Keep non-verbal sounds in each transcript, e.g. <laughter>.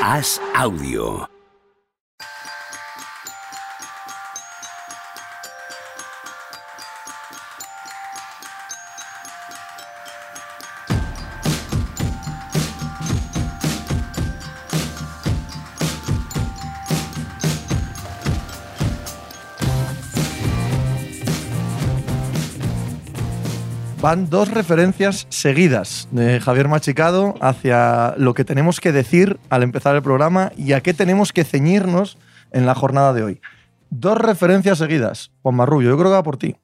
Haz audio. Van dos referencias seguidas de Javier Machicado hacia lo que tenemos que decir al empezar el programa y a qué tenemos que ceñirnos en la jornada de hoy. Dos referencias seguidas. Juan Marrullo, yo creo que va por ti.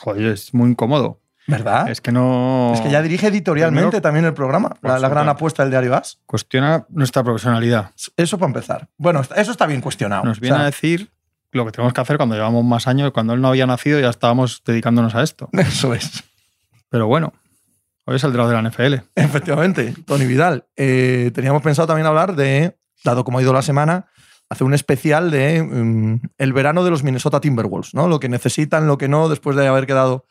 Joder, es muy incómodo. ¿Verdad? Es que no. Es que ya dirige editorialmente Primero- también el programa, la, la gran apuesta del diario As. Cuestiona nuestra profesionalidad. Eso para empezar. Bueno, eso está bien cuestionado. Nos O viene sea, a decir lo que tenemos que hacer cuando llevamos más años. Cuando él no había nacido ya estábamos dedicándonos a esto. <laughs> Eso es. Pero bueno, hoy es el draft de la NFL. <laughs> Efectivamente, Tony Vidal. Eh, teníamos pensado también hablar de, dado como ha ido la semana, hacer un especial de mm, el verano de los Minnesota Timberwolves, ¿no? Lo que necesitan, lo que no, después de haber quedado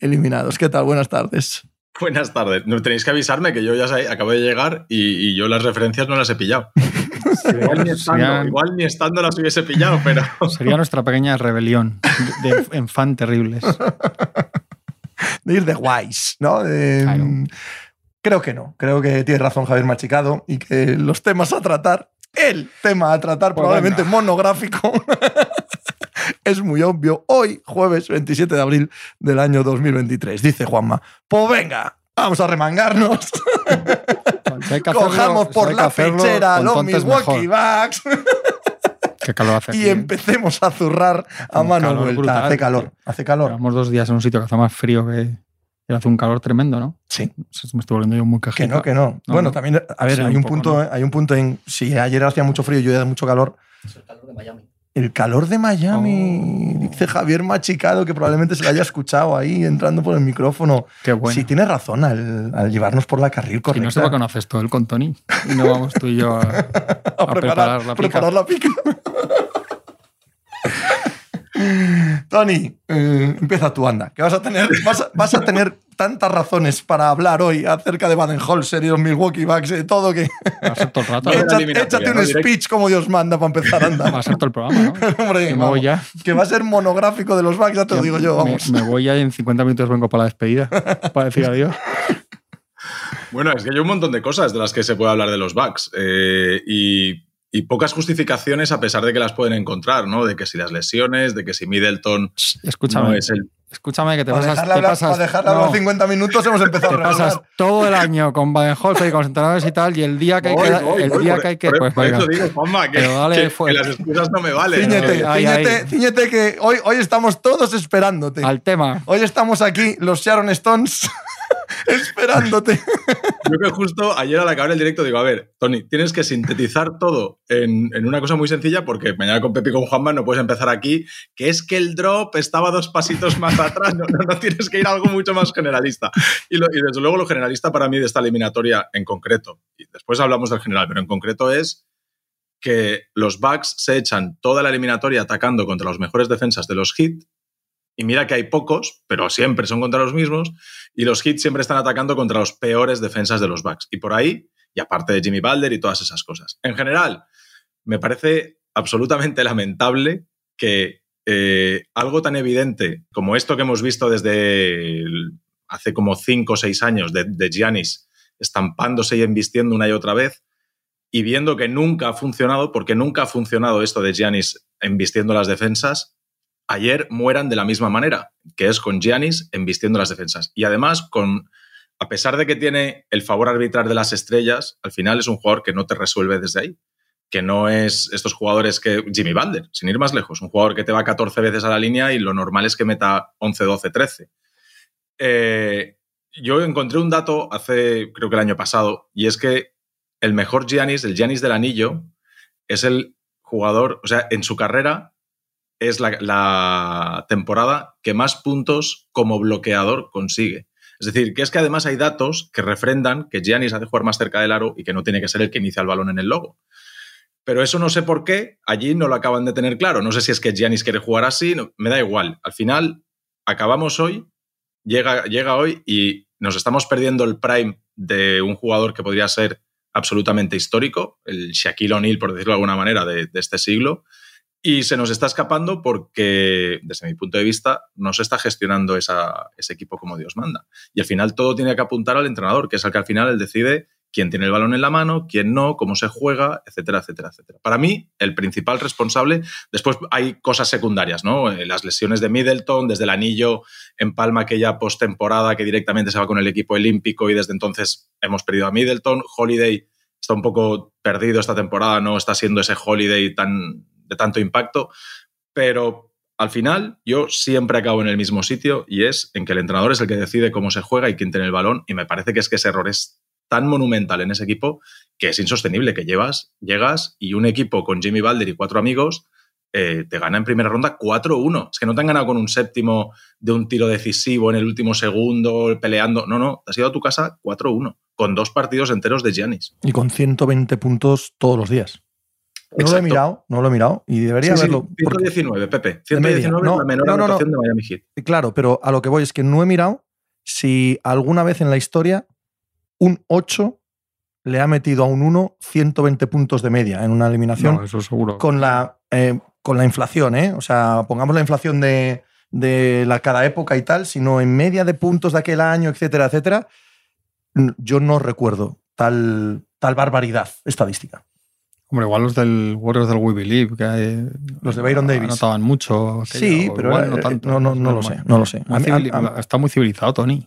eliminados. ¿Qué tal? Buenas tardes. Buenas tardes. No tenéis que avisarme que yo ya sé- acabo de llegar y, y yo las referencias no las he pillado. <laughs> Igual ni, estando, Serían- igual ni estando las hubiese pillado, pero. Sería nuestra pequeña rebelión de, de <laughs> en fan terribles. De ir de guays, ¿no? Claro. Creo que no. Creo que tiene razón Javier Machicado y que los temas a tratar, el tema a tratar, Pues probablemente venga. monográfico, <laughs> es muy obvio. Hoy, jueves 27 de abril del año 2023, dice Juanma. Pues venga, vamos a remangarnos, Si hay que <laughs> hacerlo- cojamos si por hay que la hacerlo, con los Milwaukee. Bucks Qué calor hace aquí. y ¿eh? empecemos a zurrar a un mano calor vuelta. brutal, hace calor, hace calor. Llevamos dos días en un sitio que hace más frío que, que hace un calor tremendo, ¿no? Sí. Se- Me estoy volviendo yo muy Que cajita. no, que no. No, bueno, no. también, a ver, Sí, hay, un un poco, punto, ¿no? hay un punto en. Si ayer hacía mucho frío y hoy hace mucho calor. el calor de Miami. El calor de Miami, Oh. dice Javier Machicado, que probablemente se lo haya escuchado ahí entrando por el micrófono. Qué bueno. Sí, tiene razón al, al llevarnos por la carril Y correcta. no sé por qué no haces todo el con Tony. Y no vamos tú y yo <laughs> a, a, a preparar, preparar la pica. preparar la pica. Tony, eh, empieza tú, anda. Que vas a tener, vas a, vas a tener tantas razones para hablar hoy acerca de Baden-Holzer y los Milwaukee Bucks y de todo que Va a ser todo el rato. Échate, échate un speech como Dios manda para empezar, Va anda. a ser todo el programa, ¿no? <laughs> Hombre, Que me vamos, voy ya. que va a ser monográfico de los Bucks, ya te lo digo yo, vamos. Me, voy ya y en 50 minutos vengo para la despedida. Para decir adiós. Bueno, es que hay un montón de cosas de las que se puede hablar de los bugs eh, y, y pocas justificaciones a pesar de que las pueden encontrar, ¿no? De que si las lesiones, de que si Middleton Escúchame. no es el. Escúchame que te Para pasas. Te pasas, para dejarle no, hablar 50 minutos hemos empezado te a pasas todo el año con Baden-Holzer y con los entrenadores y tal, y el día que hay que. Voy, voy, el voy, día por- que hay que. por- Pues por venga. eso digo, Juanma, que, Pero dale que- que las excusas no me valen. Cíñete, ¿no? Ahí, cíñete, ahí. cíñete que hoy, hoy estamos todos esperándote. Al tema. Hoy estamos aquí, los Sharon Stones, esperándote. Yo que justo ayer al acabar el directo digo, a ver, Tony, tienes que sintetizar todo en, en una cosa muy sencilla porque mañana con Pepe y con Juanma no puedes empezar aquí, que es que el drop estaba dos pasitos más atrás, no, no, tienes que ir a algo mucho más generalista. Y desde luego lo generalista para mí de esta eliminatoria en concreto, y después hablamos del general, pero en concreto es que los Bucks se echan toda la eliminatoria atacando contra los mejores defensas de los Heat, y mira que hay pocos, pero siempre son contra los mismos, y los Heat siempre están atacando contra los peores defensas de los Bucks. Y por ahí, y aparte de Jimmy Balder y todas esas cosas. En general, me parece absolutamente <laughs> lamentable que eh, algo tan evidente como esto que hemos visto desde hace como cinco o seis años de, de Giannis estampándose y embistiendo una y otra vez, y viendo que nunca ha funcionado, porque nunca ha funcionado esto de Giannis embistiendo las defensas, ayer mueran de la misma manera, que es con Giannis embistiendo las defensas. Y además, con, a pesar de que tiene el favor arbitrar de las estrellas, al final es un jugador que no te resuelve desde ahí. Que no es estos jugadores que. Jimmy Butler, sin ir más lejos. Un jugador que te va 14 veces a la línea y lo normal es que meta 11, 12, 13. Eh, yo encontré un dato hace, creo que el año pasado, y es que el mejor Giannis, el Giannis del anillo, es el jugador, o sea, en su carrera es la, temporada que más puntos como bloqueador consigue. Es decir, que es que además hay datos que refrendan que Giannis hace jugar más cerca del aro y que no tiene que ser el que inicia el balón en el logo. Pero eso no sé por qué, allí no lo acaban de tener claro. No sé si es que Giannis quiere jugar así, no- me da igual. Al final, acabamos hoy, llega, llega hoy y nos estamos perdiendo el prime de un jugador que podría ser absolutamente histórico, el Shaquille O'Neal, por decirlo de alguna manera, de este siglo. Y se nos está escapando porque, desde mi punto de vista, no se está gestionando ese equipo como Dios manda. Y al final todo tiene que apuntar al entrenador, que es el que al final decide quién tiene el balón en la mano, quién no, cómo se juega, etcétera, etcétera, etcétera. Para mí, el principal responsable, después hay cosas secundarias, ¿no? Eh, Las lesiones de Middleton, desde el anillo en Palma aquella postemporada que directamente se va con el equipo olímpico y desde entonces hemos perdido a Middleton. Holiday está un poco perdido esta temporada, no está siendo ese Holiday tan de tanto impacto, pero al final yo siempre acabo en el mismo sitio y es en que el entrenador es el que decide cómo se juega y quién tiene el balón y me parece que es que ese error es tan monumental en ese equipo que es insostenible que llevas, llegas y un equipo con Jimmy Balder y cuatro amigos eh, te gana en primera ronda 4-1. Es que no te han ganado con un séptimo de un tiro decisivo en el último segundo, peleando. No, no, te has ido a tu casa 4-1, con dos partidos enteros de Giannis. Y con 120 puntos todos los días. No lo he mirado, no lo he mirado y debería Sí, sí, verlo. porque- 119, Pepe. De 119 media. es la menor No, no, no, anotación de Miami Heat. Claro, pero a lo que voy es que no he mirado si alguna vez en la historia un 8 le ha metido a un 1 120 puntos de media en una eliminación No, eso seguro. con, la, eh, con la inflación, ¿eh? O sea, pongamos la inflación de, de la cada época y tal, sino en media de puntos de aquel año, etcétera, etcétera, yo no recuerdo tal, tal barbaridad estadística. Hombre, igual los del Warriors del We Believe, que eh, Los de Byron Davis. anotaban mucho. aquello, Sí, pero igual eh, no tanto. no, no, no lo sé, no lo sé. Muy A mí- civili- a- a- está muy civilizado, Tony.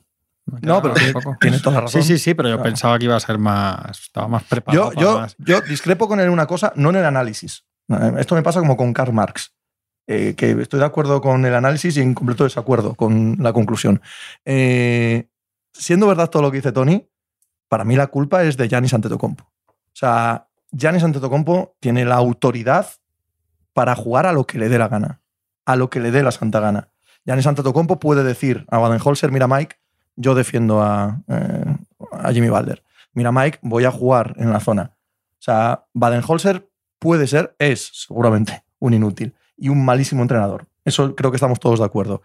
No, pero tiene, toda la razón. Sí, sí, sí, pero yo Claro. pensaba que iba a ser más. Estaba más preparado. Yo, para yo, más. yo discrepo con él en una cosa, no en el análisis. Eh, Esto me pasa como con Karl Marx, eh, que estoy de acuerdo con el análisis y en completo desacuerdo con la conclusión. Eh, siendo verdad todo lo que dice Tony, para mí la culpa es de Giannis Antetokounmpo. O sea, Giannis Antetokounmpo tiene la autoridad para jugar a lo que le dé la gana, a lo que le dé la santa gana. Giannis Antetokounmpo puede decir a Baden-Holzer, mira Mike, yo defiendo a, eh, Jimmy Balder. Mira Mike, voy a jugar en la zona. O sea, Baden-Holzer puede ser, es seguramente un inútil y un malísimo entrenador. Eso creo que estamos todos de acuerdo.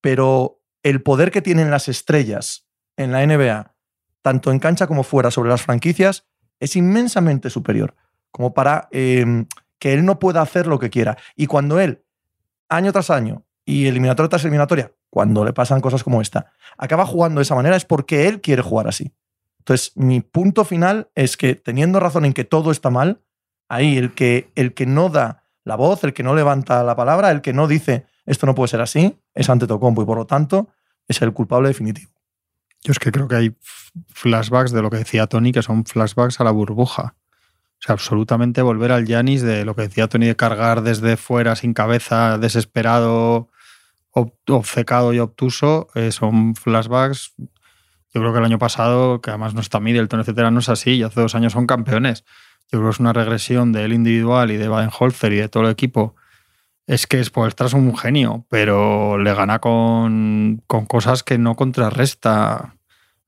Pero el poder que tienen las estrellas en la NBA, tanto en cancha como fuera, sobre las franquicias, es inmensamente superior. Como para eh, que él no pueda hacer lo que quiera. Y cuando él, año tras año, y eliminatoria tras eliminatoria, cuando le pasan cosas como esta, acaba jugando de esa manera, es porque él quiere jugar así. Entonces, mi punto final es que teniendo razón en que todo está mal, ahí el que, el que no da la voz, el que no levanta la palabra, el que no dice esto no puede ser así, es Antetokounmpo y por lo tanto es el culpable definitivo. Yo es que creo que hay flashbacks de lo que decía Tony, que son flashbacks a la burbuja. O sea, absolutamente volver al Yanis de lo que decía Tony de cargar desde fuera, sin cabeza, desesperado, ob- obcecado y obtuso, eh, son flashbacks. Yo creo que el año pasado, que además no está Middleton, etcétera, no es así, y hace dos años son campeones. Yo creo que es una regresión de él individual y de Baden-Holzer y de todo el equipo. Es que Spoelstra es un genio, pero le gana con, con cosas que no contrarresta.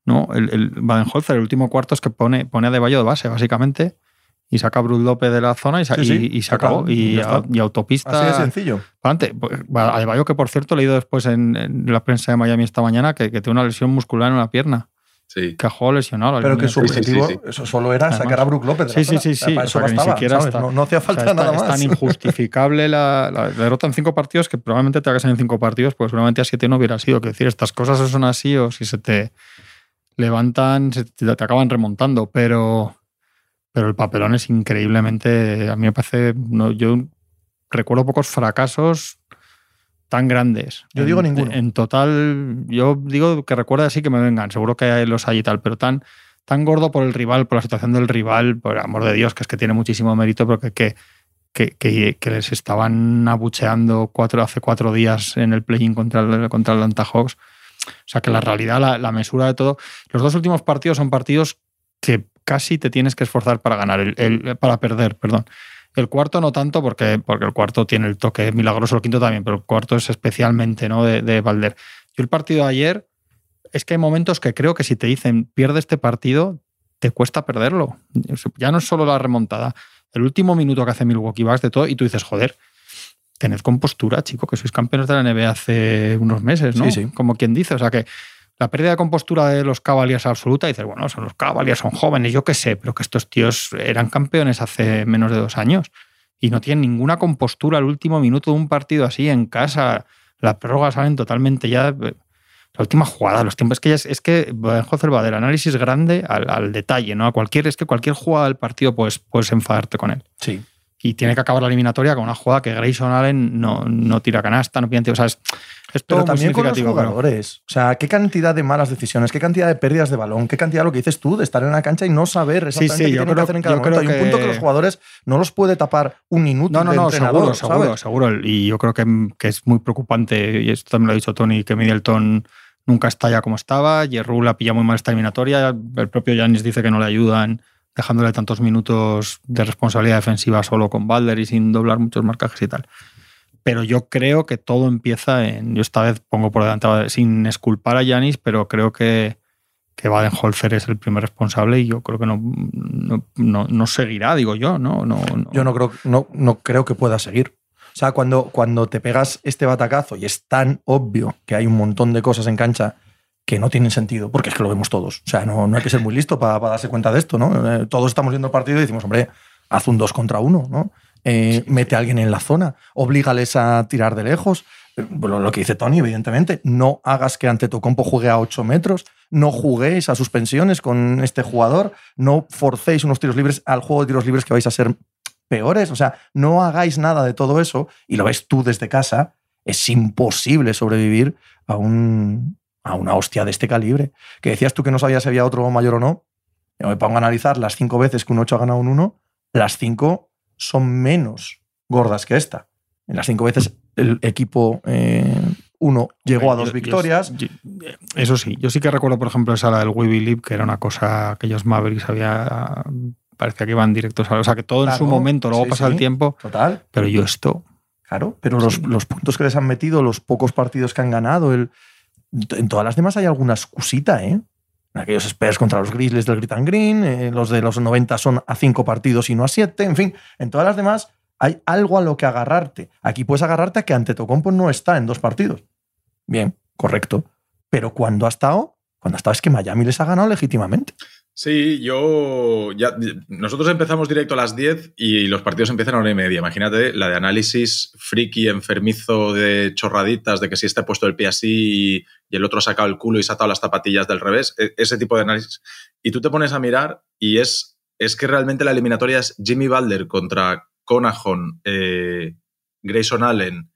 ¿no? El, el Baden-Holzer, el último cuarto, es que pone, pone a De Bayo de base, básicamente, y saca a Bruce López de la zona y, sa- Sí, sí, y- y se acabó. Y, a- autopista. Así de sencillo. Pa'lante. Pues, A De Bayo, que por cierto he leído después en, en la prensa de Miami esta mañana que, que tiene una lesión muscular en una pierna, Sí. que jugado lesionado. Pero que su objetivo, sí, sí. eso solo era Además. sacar a Brook López. de la Sí, sí, sí, O sea, sí. para O eso sea, que ni bastaba, siquiera ¿sabes? está- No, no hacía O sea, falta está- nada es más. tan injustificable la, la derrota en cinco partidos que probablemente te hagas en cinco partidos, pues seguramente a siete no hubiera sido. Que decir, estas cosas son así o si se te levantan, se te, te acaban remontando, pero, pero el papelón es increíblemente, a mí me parece, no, yo recuerdo pocos fracasos tan grandes. Yo En- digo ninguno. En total, yo digo que recuerda así que me vengan, seguro que los hay y tal, pero tan, tan gordo por el rival, por la situación del rival, por el amor de Dios, que es que tiene muchísimo mérito, pero que, que, que, que- les estaban abucheando cuatro, hace cuatro días en el play-in contra el, contra el Atlanta Hawks. O sea que la realidad, la, la mesura de todo. Los dos últimos partidos son partidos que casi te tienes que esforzar para ganar, el, el- para perder, perdón. El cuarto no tanto, porque, porque el cuarto tiene el toque milagroso, el quinto también, pero el cuarto es especialmente ¿no? de, de Valder. Yo el partido de ayer, es que hay momentos que creo que si te dicen pierde este partido, te cuesta perderlo. Ya no es solo la remontada. El último minuto que hace Milwaukee Bucks de todo, y tú dices, joder, tened compostura, chico, que sois campeones de la NBA hace unos meses, ¿no? Sí, sí. Como quien dice. O sea que la pérdida de compostura de los Cavaliers absoluta, dices, bueno, son los Cavaliers, son jóvenes, yo qué sé, pero que estos tíos eran campeones hace menos de dos años y no tienen ninguna compostura al último minuto de un partido así en casa. Las prórrogas salen totalmente ya. La última jugada, los tiempos. Es que, ya es, que José va del análisis grande al, al, detalle, ¿no? A cualquier, es que cualquier jugada del partido puedes, puedes enfadarte con él. Sí y tiene que acabar la eliminatoria con una jugada que Grayson Allen no, no tira canasta, no pide O sea, es, es todo pero también muy con los jugadores. O sea, qué cantidad de malas decisiones, qué cantidad de pérdidas de balón, qué cantidad de lo que dices tú de estar en la cancha y no saber exactamente Sí, sí, qué tienen que creo- hacer en cada momento. Hay un que- punto que los jugadores no los puede tapar un inútil No, no, de no, entrenador, seguro, seguro, ¿sabes? seguro. Y yo creo que, que es muy preocupante, y esto también lo ha dicho Tony, que Middleton nunca está ya como estaba. Jerru la pilla muy mal esta eliminatoria. El propio Yanis dice que no le ayudan, dejándole tantos minutos de responsabilidad defensiva solo con Balder y sin doblar muchos marcajes y tal. Pero yo creo que todo empieza en. Yo esta vez pongo por delante, sin esculpar a Yanis, pero creo que, que Baden-Holzer es el primer responsable y yo creo que no, no, no- no seguirá, digo yo. No, no. Yo no creo, no, no creo que pueda seguir. O sea, cuando, cuando te pegas este batacazo y es tan obvio que hay un montón de cosas en cancha que no tienen sentido, porque es que lo vemos todos. O sea, no, no hay que ser muy listo para, para darse cuenta de esto, ¿no? Eh, Todos estamos viendo el partido y decimos, hombre, haz un 2 contra 1, ¿no? Eh, mete a alguien en la zona, oblígales a tirar de lejos. Bueno, lo que dice Tony, evidentemente, no hagas que ante Tocompo juegue a 8 metros, no juguéis a suspensiones con este jugador, no forcéis unos tiros libres al juego de tiros libres que vais a ser peores. O sea, no hagáis nada de todo eso y lo ves tú desde casa. Es imposible sobrevivir a, un, a una hostia de este calibre. Que decías tú que no sabías si había otro mayor o no. Yo me pongo a analizar las cinco veces que un 8 ha ganado un 1, las cinco son menos gordas que esta. En las cinco veces el equipo 1 llegó a dos yo- victorias. yo- eso sí, yo sí que recuerdo, por ejemplo, esa la del We Believe, que era una cosa, aquellos Mavericks había. Parecía que iban directos a. O sea, que todo en su momento, luego sí, pasa el tiempo. Total. Pero yo esto. Claro, pero los, los puntos que les han metido, los pocos partidos que han ganado, el, en todas las demás hay alguna excusita, ¿eh? Aquellos Spurs contra los Grizzlies del Grit and Green, eh, los de los 90 son a cinco partidos y no a siete, en fin, en todas las demás hay algo a lo que agarrarte. Aquí puedes agarrarte a que Antetokounmpo no está en dos partidos. Bien, correcto. Pero cuando ha estado, cuando ha estado es que Miami les ha ganado legítimamente. Sí, yo. Ya, nosotros empezamos directo a las 10 y los partidos empiezan a una y media. Imagínate la de análisis friki, enfermizo de chorraditas, de que si este ha puesto el pie así y, el otro ha sacado el culo y sacado las zapatillas del revés. e- Ese tipo de análisis. Y tú te pones a mirar y es, es que realmente la eliminatoria es Jimmy Balder contra Conajon, eh, Grayson Allen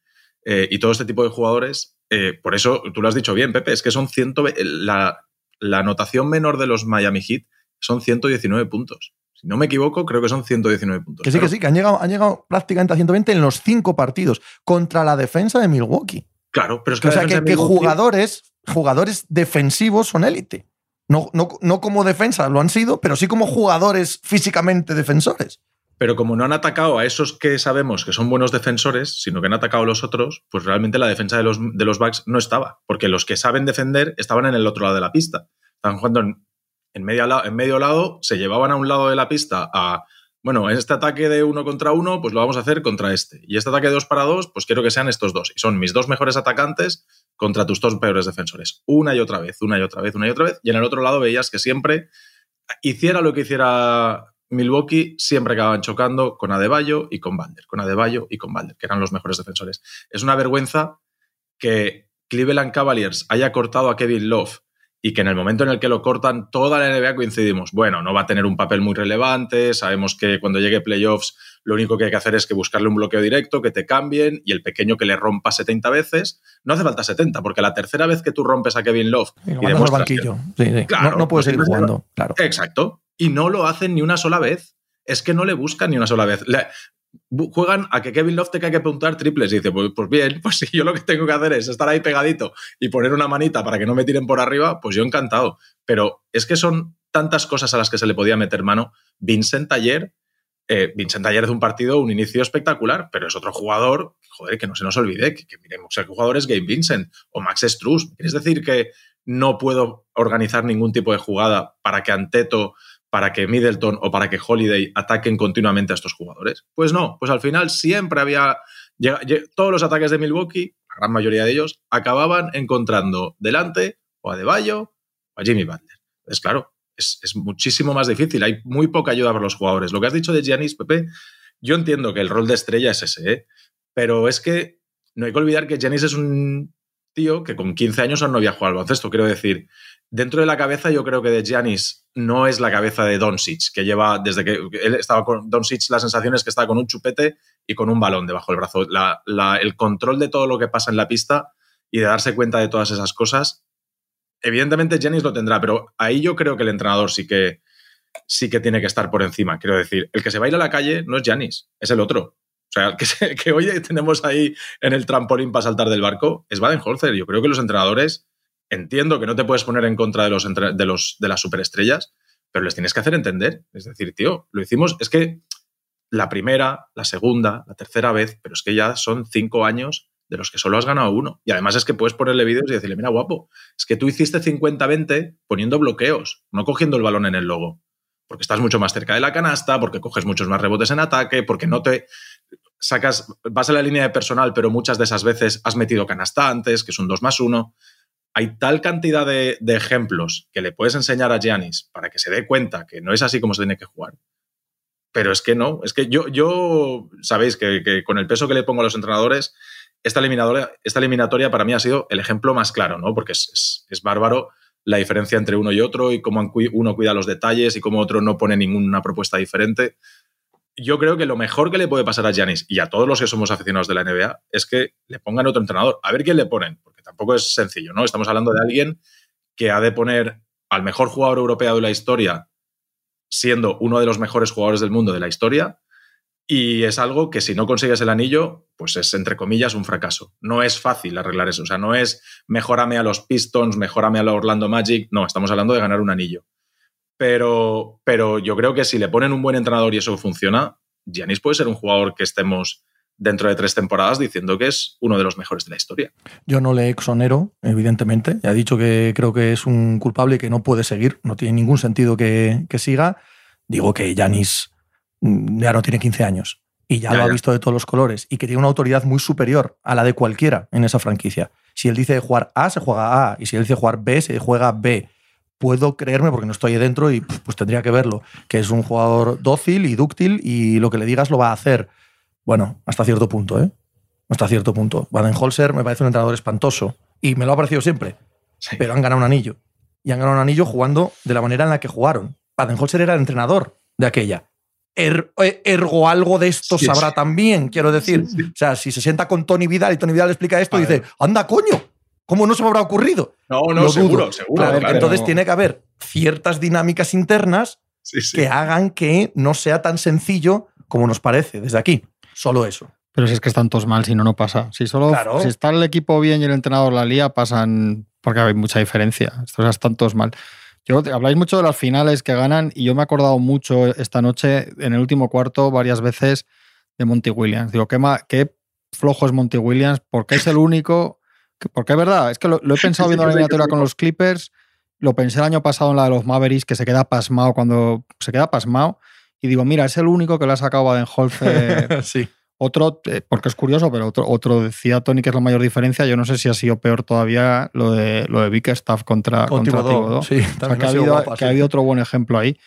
eh, y todo este tipo de jugadores. Eh, por eso tú lo has dicho bien, Pepe, es que son 100, la, la anotación menor de los Miami Heat son 119 puntos. Si no me equivoco, creo que son 119 puntos. Que sí, que sí, que han llegado, han llegado prácticamente a 120 en los cinco partidos contra la defensa de Milwaukee. Claro, pero es que, O sea, que, que jugadores, jugadores defensivos son élite. No, no, no como defensa lo han sido, pero sí como jugadores físicamente defensores. Pero como no han atacado a esos que sabemos que son buenos defensores, sino que han atacado a los otros, pues realmente la defensa de los, de los Bucks no estaba. Porque los que saben defender estaban en el otro lado de la pista. Estaban jugando en, en medio lado, se llevaban a un lado de la pista a. Bueno, este ataque de uno contra uno, pues lo vamos a hacer contra este. Y este ataque de dos para dos, pues quiero que sean estos dos. Y son mis dos mejores atacantes contra tus dos peores defensores. Una y otra vez, una y otra vez, una y otra vez. Y en el otro lado veías que siempre hiciera lo que hiciera Milwaukee, siempre acababan chocando con Adebayo y con Balder, con Adebayo y con Balder, que eran los mejores defensores. Es una vergüenza que Cleveland Cavaliers haya cortado a Kevin Love y que en el momento en el que lo cortan, toda la NBA coincidimos. Bueno, no va a tener un papel muy relevante, sabemos que cuando llegue playoffs lo único que hay que hacer es que buscarle un bloqueo directo, que te cambien y el pequeño que le rompa 70 veces. No hace falta 70, porque la tercera vez que tú rompes a Kevin Love Y al que- banquillo. Sí, sí. Claro, no, no puede pues seguir jugando. Claro. Exacto. Y no lo hacen ni una sola vez. Es que no le buscan ni una sola vez. Juegan a que Kevin Love tenga que apuntar triples y dice, pues, pues bien, <laughs> pues si yo lo que tengo que hacer es estar ahí pegadito y poner una manita para que no me tiren por arriba, pues yo encantado. Pero es que son tantas cosas a las que se le podía meter mano. Vincent ayer, eh, Vincent ayer de un partido, un inicio espectacular, pero es otro jugador, joder, que no se nos olvide, que, miremos, ¿qué jugador es Gabe Vincent o Max Struz? ¿Quieres decir que no puedo organizar ningún tipo de jugada para que Anteto, para que Middleton o para que Holiday ataquen continuamente a estos jugadores? Pues no, pues al final siempre había. Todos los ataques de Milwaukee, la gran mayoría de ellos, acababan encontrando delante o a De Bayo o a Jimmy Butler. Es claro, es, es, muchísimo más difícil. Hay muy poca ayuda para los jugadores. Lo que has dicho de Giannis, Pepe, yo entiendo que el rol de estrella es ese, ¿eh? pero es que no hay que olvidar que Giannis es un tío que con 15 años no había jugado al baloncesto. Quiero decir, dentro de la cabeza yo creo que de Giannis no es la cabeza de Doncic, que lleva desde que él estaba con Doncic la sensación es que estaba con un chupete y con un balón debajo del brazo. El control de todo lo que pasa en la pista y de darse cuenta de todas esas cosas, evidentemente Giannis lo tendrá, pero ahí yo creo que el entrenador sí que sí que tiene que estar por encima. Quiero decir, el que se baila a la calle no es Giannis, es el otro. O sea, que, se, <laughs> que hoy tenemos ahí en el trampolín para saltar del barco es Baden-Holzer. Yo creo que los entrenadores entiendo que no te puedes poner en contra de los, de los de las superestrellas, pero les tienes que hacer entender. Es decir, tío, lo hicimos. Es que la primera, la segunda, la tercera vez, pero es que ya son cinco años de los que solo has ganado uno. Y además es que puedes ponerle vídeos y decirle, mira, guapo, es que tú hiciste 50-20 poniendo bloqueos, no cogiendo el balón en el logo. Porque estás mucho más cerca de la canasta, porque coges muchos más rebotes en ataque, porque no te sacas, vas a la línea de personal, pero muchas de esas veces has metido canasta antes, que es un 2 más 1. Hay tal cantidad de, ejemplos que le puedes enseñar a Giannis para que se dé cuenta que no es así como se tiene que jugar. Pero es que no, es que yo, yo sabéis que, que con el peso que le pongo a los entrenadores, esta eliminatoria, esta eliminatoria para mí ha sido el ejemplo más claro, ¿no? Porque es, es, es, bárbaro la diferencia entre uno y otro y cómo uno cuida los detalles y cómo otro no pone ninguna propuesta diferente. Yo creo que lo mejor que le puede pasar a Giannis y a todos los que somos aficionados de la NBA es que le pongan otro entrenador. A ver quién le ponen, tampoco es sencillo, ¿no? Estamos hablando de alguien que ha de poner al mejor jugador europeo de la historia siendo uno de los mejores jugadores del mundo de la historia y es algo que si no consigues el anillo, pues es entre comillas un fracaso. No es fácil arreglar eso. O sea, no es mejorame a los Pistons, mejorame a la Orlando Magic. No, estamos hablando de ganar un anillo. Pero, pero yo creo que si le ponen un buen entrenador y eso funciona, Giannis puede ser un jugador que estemos dentro de tres temporadas diciendo que es uno de los mejores de la historia. Yo no le exonero, evidentemente. Ya he dicho que creo que es un culpable que no puede seguir. No tiene ningún sentido que, que siga. Digo que Giannis ya no tiene 15 años y ya, ya lo ya. ha visto de todos los colores y que tiene una autoridad muy superior a la de cualquiera en esa franquicia. Si él dice jugar A, se juega A, y si él dice jugar B, se juega B. Puedo creerme, porque no estoy ahí dentro y pues tendría que verlo, que es un jugador dócil y dúctil y lo que le digas lo va a hacer. Bueno, hasta cierto punto, ¿eh? Hasta cierto punto. Baden-Holzer me parece un entrenador espantoso y me lo ha parecido siempre, sí. pero han ganado un anillo. Y han ganado un anillo jugando de la manera en la que jugaron. Baden-Holzer era el entrenador de aquella er, ergo algo de esto sí, sabrá sí. también, quiero decir. O sea, si se sienta con Tony Vidal y Tony Vidal le explica esto, y dice, anda, coño, ¿cómo no se me habrá ocurrido? No, no, Lo seguro, dudo. seguro. Claro, claro. Entonces tiene que haber ciertas dinámicas internas que hagan que no sea tan sencillo como nos parece desde aquí. Solo eso. Pero si es que están todos mal, si no, no pasa. Si solo claro. si está el equipo bien y el entrenador la lía, pasan porque hay mucha diferencia. Estos están todos mal. Yo, habláis mucho de las finales que ganan y yo me he acordado mucho esta noche, en el último cuarto, varias veces de Monty Williams. Digo, qué, qué flojo es Monty Williams, porque es el único. Que, porque es verdad, es que lo, lo he pensado viendo la eliminatoria con los Clippers, lo pensé el año pasado en la de los Mavericks, que se queda pasmado cuando se queda pasmado. Y digo, mira, es el único que le ha sacado Baden-Holzer. <laughs> sí. Otro, eh, porque es curioso, pero otro, otro decía Tony que es la mayor diferencia. Yo no sé si ha sido peor todavía lo de lo de Bickerstaff contra, Con contra Thibodeau. Sí, o sea, que, ha habido, guapa, que sí. ha habido otro buen ejemplo ahí.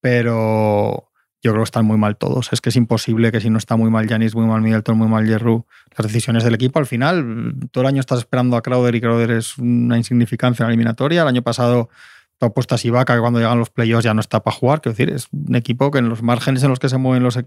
Pero yo creo que están muy mal todos. Es que es imposible que si no está muy mal Janis, muy mal Middleton, muy mal Jerru, las decisiones del equipo al final, todo el año estás esperando a Crowder y Crowder es una insignificancia en la eliminatoria. El año pasado tú apuestas Ibaka que cuando llegan los playoffs ya no está para jugar. Quiero decir, es un equipo que en los márgenes en los que se mueven los,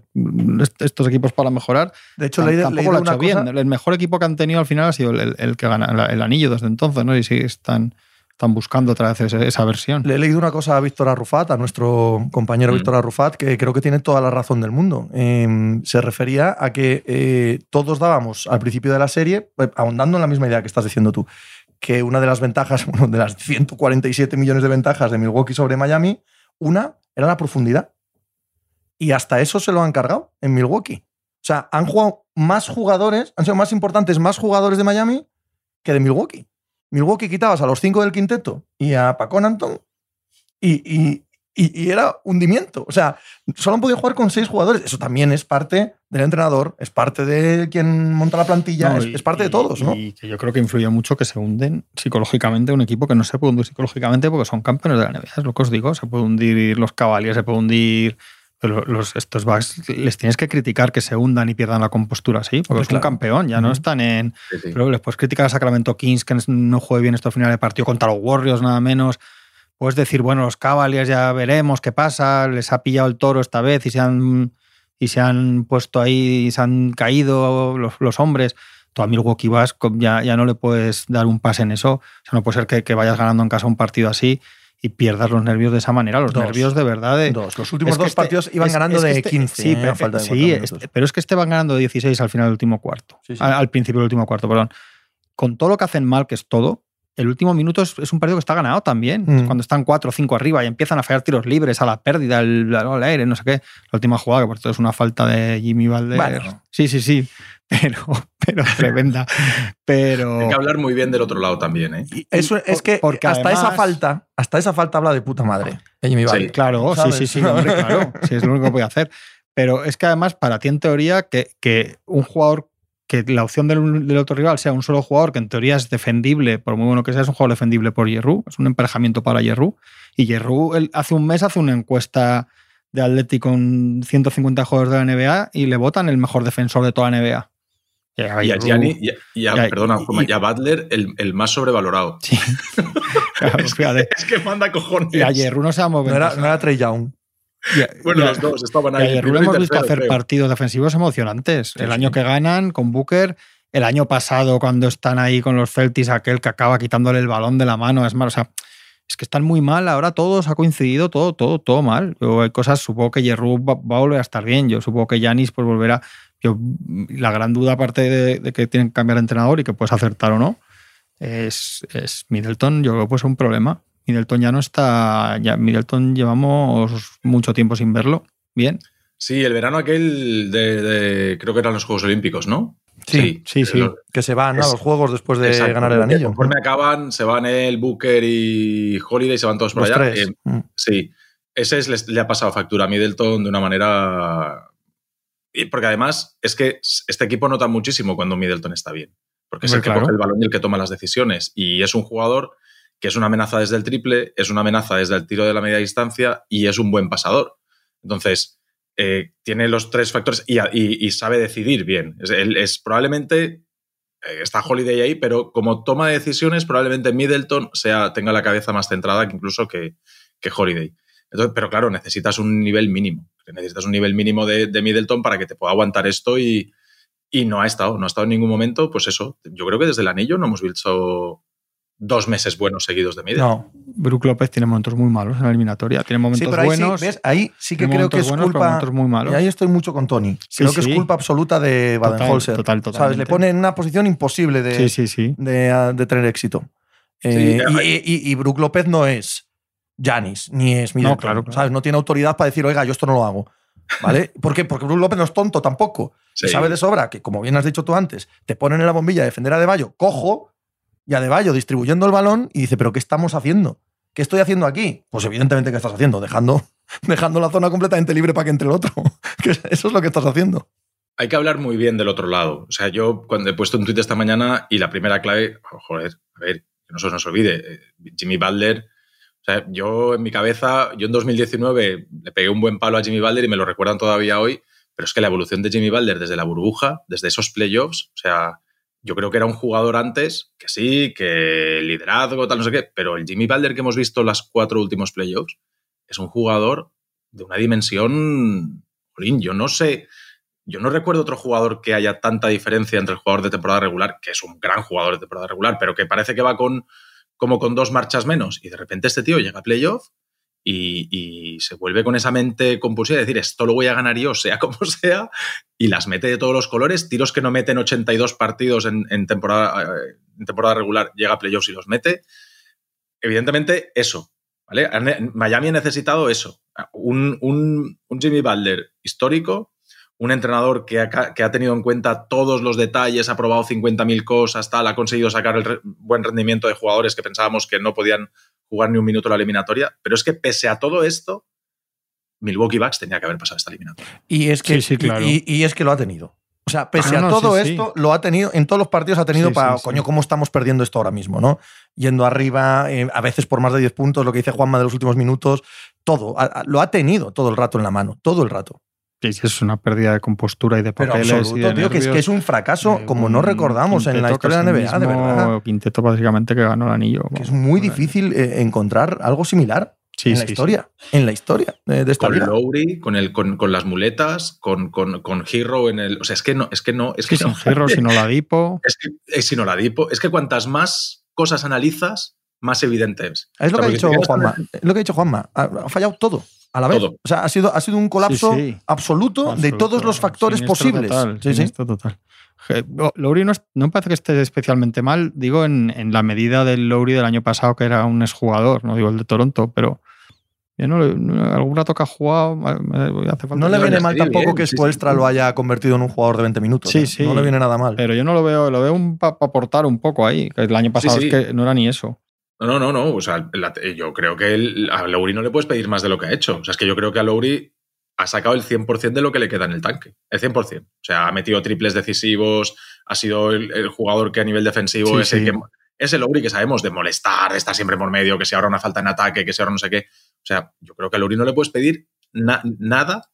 estos equipos para mejorar, de hecho, leí, tampoco leí lo ha hecho bien. El mejor equipo que han tenido al final ha sido el, el, el que gana el anillo desde entonces, ¿no? Y sí, están, están buscando otra vez esa, esa, versión. Le he leído una cosa a Víctor Arrufat, a nuestro compañero mm. Víctor Arrufat, que creo que tiene toda la razón del mundo. Eh, se refería a que eh, todos dábamos al principio de la serie, eh, ahondando en la misma idea que estás diciendo tú, que una de las ventajas, <laughs> de las 147 millones de ventajas de Milwaukee sobre Miami, una era la profundidad. Y hasta eso se lo han cargado en Milwaukee. O sea, han jugado más jugadores, han sido más importantes más jugadores de Miami que de Milwaukee. Milwaukee quitabas a los cinco del quinteto y a Paconanton y, y, y, y, era hundimiento. O sea, solo han podido jugar con seis jugadores. Eso también es parte del entrenador, es parte de quien monta la plantilla, No, es, y- es parte de todos, ¿no? Y que yo creo que influye mucho que se hunden psicológicamente un equipo que no se puede hundir psicológicamente porque son campeones de la NBA, es lo que os digo. Se puede hundir los Cavaliers, se puede hundir. Pero los, estos Bucks les tienes que criticar que se hundan y pierdan la compostura así, porque Hombre, es un campeón, ya no están en. Sí, sí. Pero les puedes criticar a Sacramento Kings que no juegue bien estos finales de partido contra los Warriors, nada menos. Puedes decir, bueno, los Cavaliers ya veremos qué pasa, les ha pillado el toro esta vez y se han, y se han puesto ahí, y se han caído los, los hombres. Tú a Milwaukee vas, ya, ya no le puedes dar un pase en eso. O sea, no puede ser que, que vayas ganando en casa un partido así y pierdas los nervios de esa manera. Los Dos. nervios de verdad de, Dos. Los últimos es que dos este- partidos iban es- ganando es que de este- 15. Sí, ¿eh? pero, falta de sí, este- pero es que este van ganando de 16 al final del último cuarto. Sí, sí. Al, al principio del último cuarto, perdón. Con todo lo que hacen mal, que es todo, el último minuto es, es un partido que está ganado también. Mm. Cuando están 4 o 5 arriba y empiezan a fallar tiros libres a la pérdida, el, al aire, no sé qué. La última jugada, que por cierto es una falta de Jimmy. Bueno. Sí, sí, sí. <laughs> Pero, pero <laughs> tremenda. Pero. Hay que hablar muy bien del otro lado también, ¿eh? Y Eso Y es que porque hasta esa además- falta, hasta esa falta habla de puta madre. de Jimmy Sí. Butler. Claro, ¿sabes? sí, sí, sí, hombre, claro. <laughs> Sí, es lo único que voy a hacer. Pero es que además, para ti, en teoría, que, que un jugador, que la opción del, del otro rival sea un solo jugador que en teoría es defendible, por muy bueno que sea, es un jugador defendible por Yerru, es un emparejamiento para Yerru. Y Yerru él, hace un mes hace una encuesta de Atleti con 150 jugadores de la NBA y le votan el mejor defensor de toda la NBA. Y a Y a Yerru- Gianni, y a, y a- y a- perdona, y- a Butler el, el más sobrevalorado. Sí. <laughs> Claro, <laughs> fíjate. Es que manda cojones. Y a Yerru no se va a mover. No era, no era Trey Young. Bueno, los dos estaban ahí. hemos visto hacer creo. partidos defensivos emocionantes. Sí, el sí. año que ganan con Booker, el año pasado cuando están ahí con los Celtics, aquel que acaba quitándole el balón de la mano, es mal. O sea, es que están muy mal. Ahora todos ha coincidido, todo, todo, todo mal. Yo, hay cosas, supongo que Yerru va, va a volver a estar bien. Yo supongo que Yanis pues volverá. Yo, la gran duda, aparte de, de que tienen que cambiar de entrenador y que puedes acertar o no, es, es Middleton. Yo creo que ser un problema. Middleton ya no está. Ya, Middleton llevamos mucho tiempo sin verlo. Bien. Sí, el verano aquel de, de- creo que eran los Juegos Olímpicos, ¿no? Sí, sí, sí. Que se van ¿no? a los juegos después de exacto, ganar el anillo. Conforme acaban, se van el Booker y Holiday, se van todos por Los allá. tres. Eh, Mm. Sí, ese es, le ha pasado factura a Middleton de una manera. y porque además es que este equipo nota muchísimo cuando Middleton está bien. Porque es el que claro. coge el balón y el que toma las decisiones. Y es un jugador que es una amenaza desde el triple, es una amenaza desde el tiro de la media distancia y es un buen pasador. Entonces, eh, tiene los tres factores y, sabe decidir bien. Es, él es probablemente. eh, Está Holiday ahí, pero como toma de decisiones, probablemente Middleton tenga la cabeza más centrada que incluso que, Holiday. Entonces, pero claro, necesitas un nivel mínimo. Necesitas un nivel mínimo de, de Middleton para que te pueda aguantar esto y, y no ha estado. No ha estado en ningún momento. Pues eso, yo creo que desde el anillo no hemos visto dos meses buenos seguidos de Middleton. No. Brook López tiene momentos muy malos en la eliminatoria. Tiene momentos Sí, pero ahí buenos. sí, ¿ves? Ahí sí que creo que es buenos, culpa. momentos muy malos. Y ahí estoy mucho con Tony. Sí, creo que es culpa absoluta de Total, Baden-Holzer. total, ¿Sabes? totalmente. Le pone en una posición imposible de, Sí, sí, sí. de, ah, de tener éxito. Eh, y, y, y Brook López no es Janis, ni es Middleton. claro, claro. ¿sabes? No tiene autoridad para decir, oiga, yo esto no lo hago. ¿Vale? <laughs> ¿Por qué? Porque Brook López no es tonto tampoco. Sí. Sabe de sobra que, como bien has dicho tú antes, te ponen en la bombilla a defender a Adebayo, cojo, y Adebayo distribuyendo el balón y dice, ¿pero qué estamos haciendo? ¿Qué estoy haciendo aquí? Pues evidentemente, ¿qué estás haciendo? Dejando, <laughs> dejando la zona completamente libre para que entre el otro. <laughs> Eso es lo que estás haciendo. Hay que hablar muy bien del otro lado. O sea, yo cuando he puesto un tuit esta mañana y la primera clave, oh, joder, a ver, que no se nos olvide, eh, Jimmy Butler. O sea, yo en mi cabeza, yo en 2019 le pegué un buen palo a Jimmy Butler y me lo recuerdan todavía hoy, pero es que la evolución de Jimmy Butler desde la burbuja, desde esos playoffs, o sea, yo creo que era un jugador antes, que sí, que liderazgo, tal, no sé qué, pero el Jimmy Butler que hemos visto las cuatro últimos playoffs es un jugador de una dimensión, jolín, yo no sé, yo no recuerdo otro jugador que haya tanta diferencia entre el jugador de temporada regular, que es un gran jugador de temporada regular, pero que parece que va con como con dos marchas menos. Y de repente este tío llega a playoff y, se vuelve con esa mente compulsiva de decir, esto lo voy a ganar yo, sea <laughs> como sea, y las mete de todos los colores. Tiros que no meten 82 partidos en, temporada, eh, en temporada regular, llega a playoffs y los mete. Evidentemente, eso. ¿vale? Miami ha necesitado eso. Un, un- un Jimmy Butler histórico, un entrenador que ha, que ha tenido en cuenta todos los detalles, ha probado 50.000 cosas, tal, ha conseguido sacar el re- buen rendimiento de jugadores que pensábamos que no podían jugar ni un minuto la eliminatoria. Pero es que pese a todo esto, Milwaukee Bucks tenía que haber pasado esta eliminatoria. Y es que, Sí, sí, claro. y, y es que lo ha tenido. O sea, pese Ah, a todo sí, sí. esto, lo ha tenido, en todos los partidos ha tenido Sí, para, sí, sí. coño, ¿cómo estamos perdiendo esto ahora mismo? ¿no? Yendo arriba, eh, a veces por más de 10 puntos, lo que dice Juanma de los últimos minutos, todo. A- a- lo ha tenido todo el rato en la mano, todo el rato. Es una pérdida de compostura y de Pero papeles. y de tío, que es, que es un fracaso de como no recordamos en la historia de la NBA, de verdad. Quinteto básicamente que ganó el anillo. Que es muy difícil eh, encontrar algo similar Sí, en sí, la sí. historia. En la historia de, de esta Con liga. Lowry, con, el, con, con las muletas, con, con, con Hero en el. O sea, es que no, es que no. Es que sin no. Hero, sin Oladipo. <laughs> Es que es sin Oladipo. Es que cuantas más cosas analizas, más evidente es. Es lo O sea, que ha dicho Juanma. Es lo que ha dicho Juanma. Ha, ha fallado todo a la vez. Todo. O sea, ha sido, ha sido un colapso Sí, sí. absoluto, de Absoluto. todos los factores Siniestro posibles. Total, sí, sí. siniestro total. Lowry no, es- no me parece que esté especialmente mal, digo, en, en la medida del Lowry del año pasado, que era un exjugador, no digo el de Toronto, pero yo no, algún rato que ha jugado, hace falta No le que- viene mal bien, tampoco que sí, sí. Spoelstra lo haya convertido en un jugador de 20 minutos. Sí, ¿eh? sí. No le viene nada mal. Pero yo no lo veo, lo veo para aportar un poco ahí, que el año pasado sí. es que no era ni eso. No, no, no, no. O sea, la- yo creo que el- a Lowry no le puedes pedir más de lo que ha hecho. O sea, es que yo creo que a Lowry ha sacado el 100% de lo que le queda en el tanque. El 100%. O sea, ha metido triples decisivos, ha sido el, el jugador que a nivel defensivo Sí, es el que. Es el Lowry que sabemos de molestar, de estar siempre por medio, que si ahora una falta en ataque, que si ahora no sé qué. O sea, yo creo que a Lowry no le puedes pedir na- nada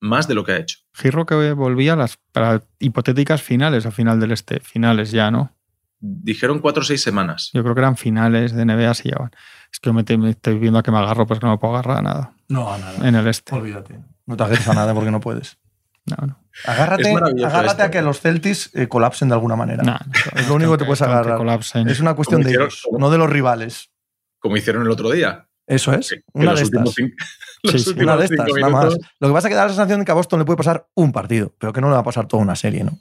más de lo que ha hecho. Giro que volvía a las para hipotéticas finales a final del este, finales ya, ¿no? Dijeron cuatro o seis semanas. Yo creo que eran finales de NBA si llevan. Es que yo me, te- me estoy viendo a que me agarro, pues que no me puedo agarrar a nada No, a nada. en el este. Olvídate. No te agarres a nada porque no puedes. <laughs> No, no. Agárrate, agárrate esto. a que los Celtics eh, colapsen de alguna manera. Nah, Es lo único que te puedes agarrar. colapsen. Es una cuestión de ellos, no de los rivales. Como hicieron el otro día. Eso es. Que- que Una los de estas. cinco- <laughs> Sí, sí. Una de estas, nada más. Lo que pasa es que da la sensación de que a Boston le puede pasar un partido, pero que no le va a pasar toda una serie, ¿no?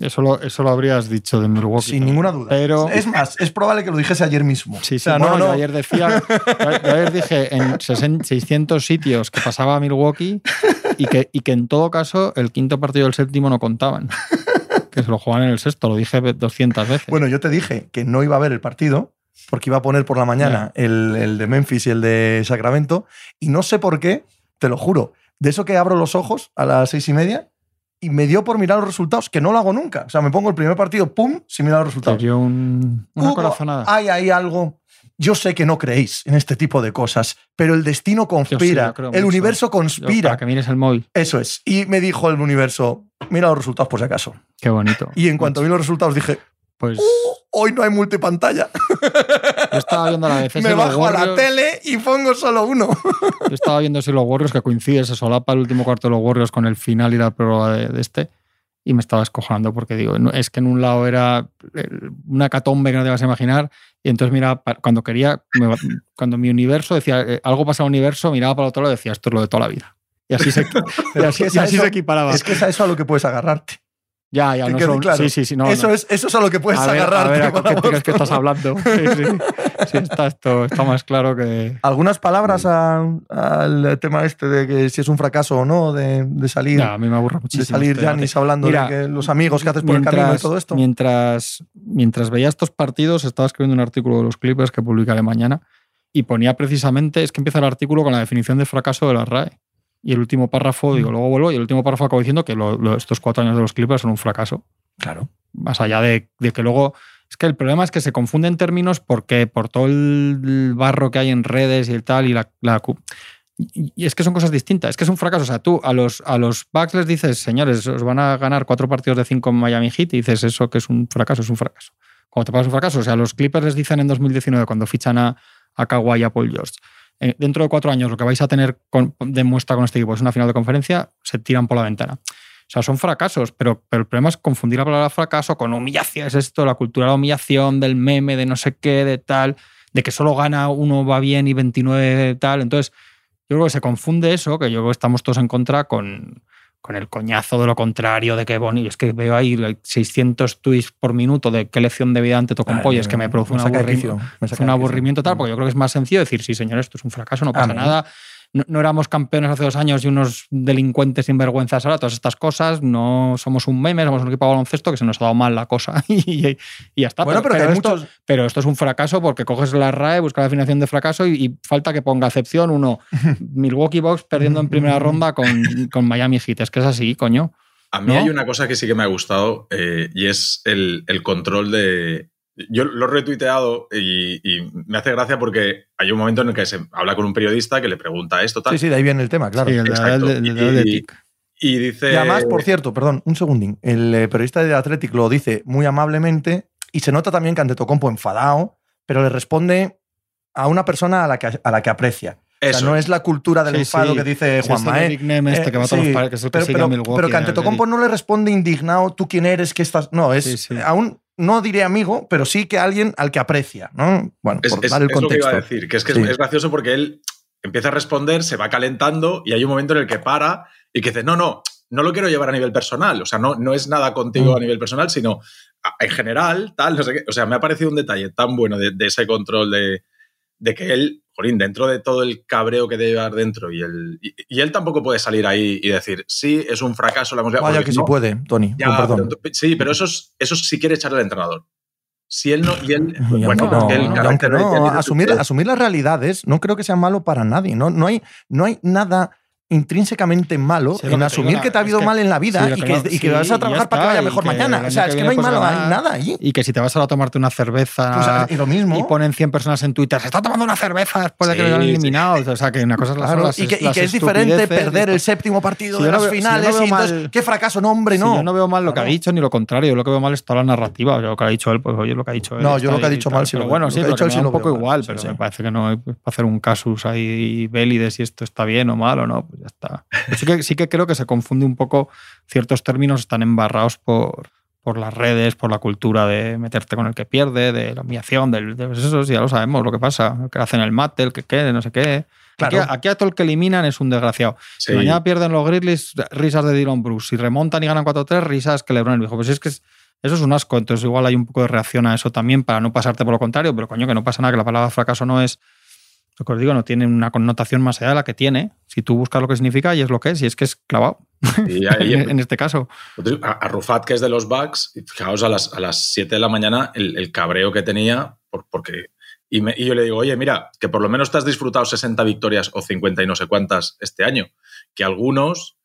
Eso, lo, eso lo habrías dicho de Milwaukee. Sin ninguna duda. Pero- Es más, es probable que lo dijese ayer mismo. Sí, sí. O sea, bueno, no, yo ayer decía, <laughs> yo ayer dije en 60 600 sitios que pasaba a Milwaukee y que, y que en todo caso el quinto partido del séptimo no contaban. Que se lo jugaban en el sexto, lo dije 200 veces. Bueno, yo te dije que no iba a ver el partido porque iba a poner por la mañana el, el de Memphis y el de Sacramento y no sé por qué, te lo juro, de eso que abro los ojos a las seis y media y me dio por mirar los resultados, que no lo hago nunca. O sea, me pongo el primer partido, pum, sin mirar los te resultados. dio un- una Hugo, corazonada. Hay ahí algo. Yo sé que no creéis en este tipo de cosas, pero el destino conspira, yo creo el mucho. universo Yo, conspira. para que mires el móvil. Eso es. Y me dijo el universo, mira los resultados por si acaso. Qué bonito. Y en cuanto vi los resultados dije, Pues hoy no hay multipantalla. <laughs> yo estaba viendo la defensa Me bajo a la Warriors. tele y pongo solo uno. Yo estaba viendo si los Warriors, que coincide, se solapa el último cuarto de los Warriors con el final y la prueba de, de este. Y me estaba escojonando porque digo, es que en un lado era una catombe que no te vas a imaginar. Y entonces, mira, cuando quería, me cuando mi universo decía eh, algo pasa al universo, miraba para el otro lado y decía, esto es lo de toda la vida. Y así se, <laughs> y así, y así eso- se equiparaba. Es que es a eso a lo que puedes agarrarte. Ya, ya, no son- claro. Sí, sí, sí. No, eso, no. Es, eso es a lo que puedes a ver, a agarrarte. ver, ¿a qué crees que estás hablando? <laughs> Sí, sí. Sí, está, esto, está más claro que. ¿Algunas palabras a- al tema este de que si es un fracaso o no, de, de salir, Ya, a mí me aburre muchísimo. de salir este. Janis hablando Mira, de que los amigos que haces por el camino y todo esto? Mientras, mientras veía estos partidos, estaba escribiendo un artículo de los Clippers que publicaré mañana y ponía precisamente, es que empieza el artículo con la definición de fracaso de la RAE. Y el último párrafo, digo, luego vuelvo, y el último párrafo acabo diciendo que lo- lo- estos cuatro años de los Clippers son un fracaso. Claro. Más allá de, de que luego. Es que el problema es que se confunden términos porque por todo el barro que hay en redes y el tal, y la. la y es que son cosas distintas. Es que es un fracaso. O sea, tú a los, a los Bucks les dices, señores, os van a ganar cuatro partidos de cinco en Miami Heat, y dices, eso que es un fracaso, es un fracaso. Cuando te pasa un fracaso, o sea, los Clippers les dicen en 2019, cuando fichan a, a Kawhi y a Paul George, eh, dentro de cuatro años lo que vais a tener con- de muestra con este equipo es una final de conferencia, se tiran por la ventana. O sea, son fracasos, pero, pero el problema es confundir la palabra fracaso con humillación. Es esto, la cultura de la humillación, del meme, de no sé qué, de tal, de que solo gana uno va bien y 29 tal. Entonces, yo creo que se confunde eso, que yo creo que estamos todos en contra con, con el coñazo de lo contrario, de que bonito. Es que veo ahí 600 tweets por minuto de qué lección de vida ante Tocompo y es que me produce un saca de aburrimiento, me un aburrimiento tal, porque yo creo que es más sencillo decir, sí, señor, esto es un fracaso, no pasa nada. No, no éramos campeones hace dos años y unos delincuentes sinvergüenzas ahora, todas estas cosas, no somos un meme, somos un equipo de baloncesto que se nos ha dado mal la cosa <laughs> y, y- y ya está. Bueno, pero, esto, muchos. pero esto es un fracaso porque coges la RAE, buscas la definición de fracaso y, y falta que ponga excepción uno, <laughs> Milwaukee Bucks perdiendo en primera <laughs> ronda con, con Miami Heat. Es que es así, coño. A mí ¿No? hay una cosa que sí que me ha gustado eh, y es el, el control de. Yo lo he retuiteado y, y me hace gracia porque hay un momento en el que se habla con un periodista que le pregunta esto, tal. Sí, sí, de ahí viene el tema, claro. Sí, de- de- de Y- Athletic. Y dice. Y además, por cierto, perdón, un segundín. El eh, periodista de Athletic lo dice muy amablemente y se nota también que Antetokounmpo enfadado, pero le responde a una persona a la que, a la que aprecia. O sea, Eso. no es la cultura del Sí, enfado sí. que dice Juanma, es el ¿eh? este Eh, que va a todos sí, los que es el que pero, pero- pero que Athletic. no le responde indignado, tú quién eres, que estás. No, es Sí, sí. aún, no diré amigo, pero sí que alguien al que aprecia, ¿no? Bueno, Es, por es- dar el es lo que iba a decir, que es que Sí. es, gracioso porque él empieza a responder, se va calentando y hay un momento en el que para y que dice, no, no, no lo quiero llevar a nivel personal, o sea, no, no es nada contigo Mm. a nivel personal, sino en general, tal, no sé qué. O sea, me ha parecido un detalle tan bueno de, de ese control de, de que él, Jolín, dentro de todo el cabreo que debe llevar dentro y, el, y, y él tampoco puede salir ahí y decir, sí, es un fracaso la música. Vaya que sí puede, Tony. ya, perdón. pero- sí, pero eso, es, eso es si quiere echarle al entrenador. Si él no. Y él, Y bueno, no, no, asumir, asumir las realidades no creo que sea malo para nadie. No, no, hay, no hay nada intrínsecamente malo Sí, lo en asumir digo, que te ha habido que- mal en la vida sí, lo y que que, no- y que sí, vas a trabajar para que vaya mejor mañana. O sea, es que no hay viene malo, puedes hay nada allí. Y que si te vas ahora a tomarte una cerveza Pues, y lo mismo. y ponen 100 personas en Twitter, se está tomando una cerveza después de que le han eliminado. O sea, que una cosa es las, Claro, las y que, y las que es diferente perder el séptimo partido Si de las veo- si yo no finales y entonces, mal- qué fracaso, no, hombre, Si no. yo no veo mal lo que ha dicho ni lo contrario. Yo lo que veo mal es toda la narrativa. Lo que ha dicho él, pues oye, lo que ha dicho él. No, yo lo que ha dicho mal sí lo- bueno, lo sí, lo un poco igual. Pero me parece que no hacer un casus ahí bélides si esto está bien o mal o no, pues ya está. Sí que, sí que creo que se confunde un poco ciertos términos, están embarrados por, por las redes, por la cultura de meterte con el que pierde, de la humillación, de pues eso, ya lo sabemos lo que pasa. El que hacen el mate, el que quede, no sé qué. Claro. Aquí, aquí a todo el que eliminan es un desgraciado. Sí. Si mañana pierden los Grizzlies, risas de Dylan Bruce. Si remontan y ganan 4-3, risas que LeBron el viejo. Pues es que es- eso es un asco. Entonces, igual hay un poco de reacción a eso también para no pasarte por lo contrario. Pero coño, que no pasa nada, que la palabra fracaso no es. Lo que os digo, no tiene una connotación más allá de la que tiene. Si tú buscas lo que significa y es lo que es, y es que es clavado Y ahí- <laughs> en, en este caso. A, a Rufat, que es de los Bucks, y fijaos a las, a las 7 de la mañana el, el cabreo que tenía, por- porque. Y, me- y yo le digo, oye, mira, que por lo menos te has disfrutado 60 victorias o 50 y no sé cuántas este año. Que algunos,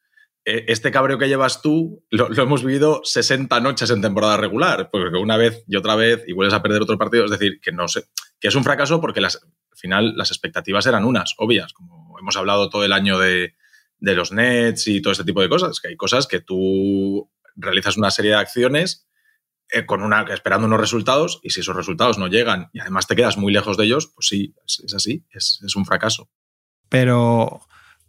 eh, este cabreo que llevas tú, lo, lo hemos vivido 60 noches en temporada regular. Porque una vez y otra vez y vuelves a perder otro partido. Es decir, que no sé. Que es un fracaso porque las, al final las expectativas eran unas, obvias, como hemos hablado todo el año de, de los nets y todo este tipo de cosas, que hay cosas que tú realizas una serie de acciones eh, con una, esperando unos resultados y si esos resultados no llegan y además te quedas muy lejos de ellos, pues sí, es, así, es, es un fracaso. Pero,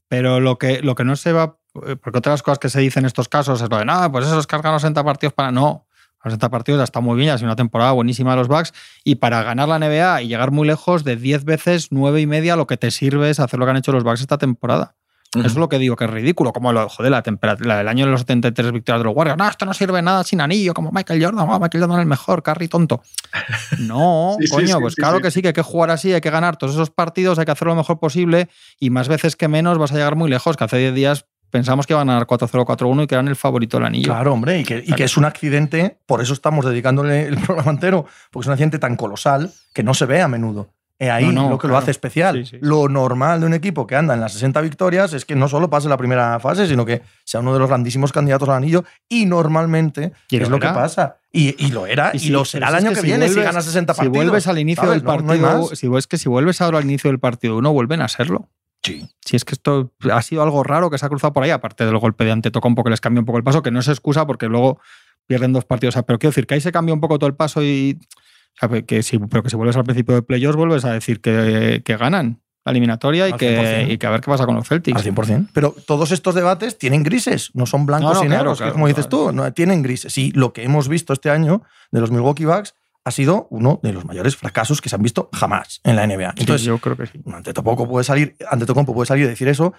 pero lo, que, lo que no se va. Porque otras cosas que se dicen en estos casos es lo de, nada, pues esos cargan los 60 partidos para. No, 60 partidos ya está muy bien, ha sido una temporada buenísima de los Bucks. Y para ganar la NBA y llegar muy lejos, de 10 veces, 9 y media, lo que te sirve es hacer lo que han hecho los Bucks esta temporada. Eso es lo que digo, que es ridículo. Como lo, joder, la temperatura del año de los 73 victorias de los Warriors. No, esto no sirve nada sin anillo, como Michael Jordan. Oh, Michael Jordan es el mejor, Carry tonto. <laughs> No, Sí, coño, sí, pues claro que sí, que hay que jugar así, hay que ganar todos esos partidos, hay que hacerlo lo mejor posible y más veces que menos vas a llegar muy lejos, que hace 10 días pensamos que iban a ganar 4-0, 4-1 y que eran el favorito del anillo. Claro, hombre, y que, y que es un accidente, por eso estamos dedicándole el <laughs> programa entero, porque es un accidente tan colosal que no se ve a menudo. Es ahí No, no, lo que lo hace especial. Sí, sí. Lo normal de un equipo que anda en las 60 victorias es que no solo pase la primera fase, sino que sea uno de los grandísimos candidatos al anillo y normalmente es lo lo que pasa. Y, y lo era, y, si- lo será el si año que, si viene si gana 60 Si partidos. vuelves al inicio ¿sabes? del partido, no si es que si vuelves ahora al inicio del partido uno, vuelven a serlo. Sí. Si es que esto ha sido algo raro que se ha cruzado por ahí, aparte del golpe de Antetokounmpo que les cambia un poco el paso, que no es excusa porque luego pierden dos partidos. O sea, pero quiero decir que ahí se cambia un poco todo el paso y. o sea, que si, pero que si vuelves al principio de playoffs, vuelves a decir que, que ganan la eliminatoria y que, 100%. y que a ver qué pasa con los Celtics. Al 100%. Pero todos estos debates tienen grises, no son blancos No, no, y negros, claro, como dices claro, tú, no, tienen grises. Y lo que hemos visto este año de los Milwaukee Bucks ha sido uno de los mayores fracasos que se han visto jamás en la NBA. Sí, Entonces, yo creo que sí. Antetokounmpo puede salir, Antetokounmpo puede salir y decir eso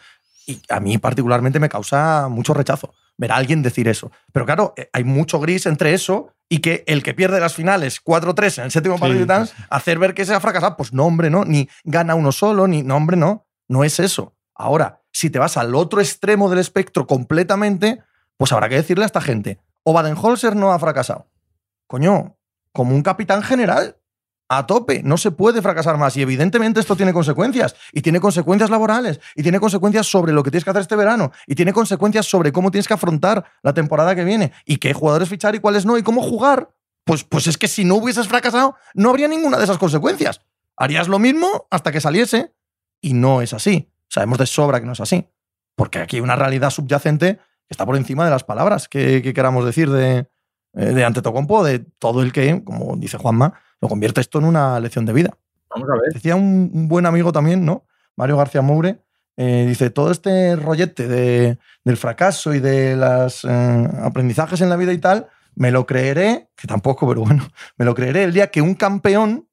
y a mí particularmente me causa mucho rechazo ver a alguien decir eso. Pero claro, eh, hay mucho gris entre eso y que el que pierde las finales 4-3 en el séptimo Sí, partido y tal, sí. hacer ver que se ha fracasado, pues no, hombre, no, ni gana uno solo, ni no, hombre, no, no es eso. Ahora, si te vas al otro extremo del espectro completamente, pues habrá que decirle a esta gente, o Baden-Holzer no ha fracasado. Coño, como un capitán general, a tope, no se puede fracasar más. Y evidentemente esto tiene consecuencias. Y tiene consecuencias laborales. Y tiene consecuencias sobre lo que tienes que hacer este verano. Y tiene consecuencias sobre cómo tienes que afrontar la temporada que viene. Y qué jugadores fichar y cuáles no. Y cómo jugar. Pues, pues es que si no hubieses fracasado, no habría ninguna de esas consecuencias. Harías lo mismo hasta que saliese. Y no es así. Sabemos de sobra que no es así. Porque aquí hay una realidad subyacente que está por encima de las palabras que, queramos decir de, de Antetokounmpo, de todo el que, como dice Juanma, lo convierte esto en una lección de vida. Vamos a ver. Decía un, buen amigo también, ¿no? Mario García Moure, eh, dice, todo este rollete de, del fracaso y de los eh, aprendizajes en la vida y tal, me lo creeré, que tampoco, pero bueno, <laughs> me lo creeré el día que un campeón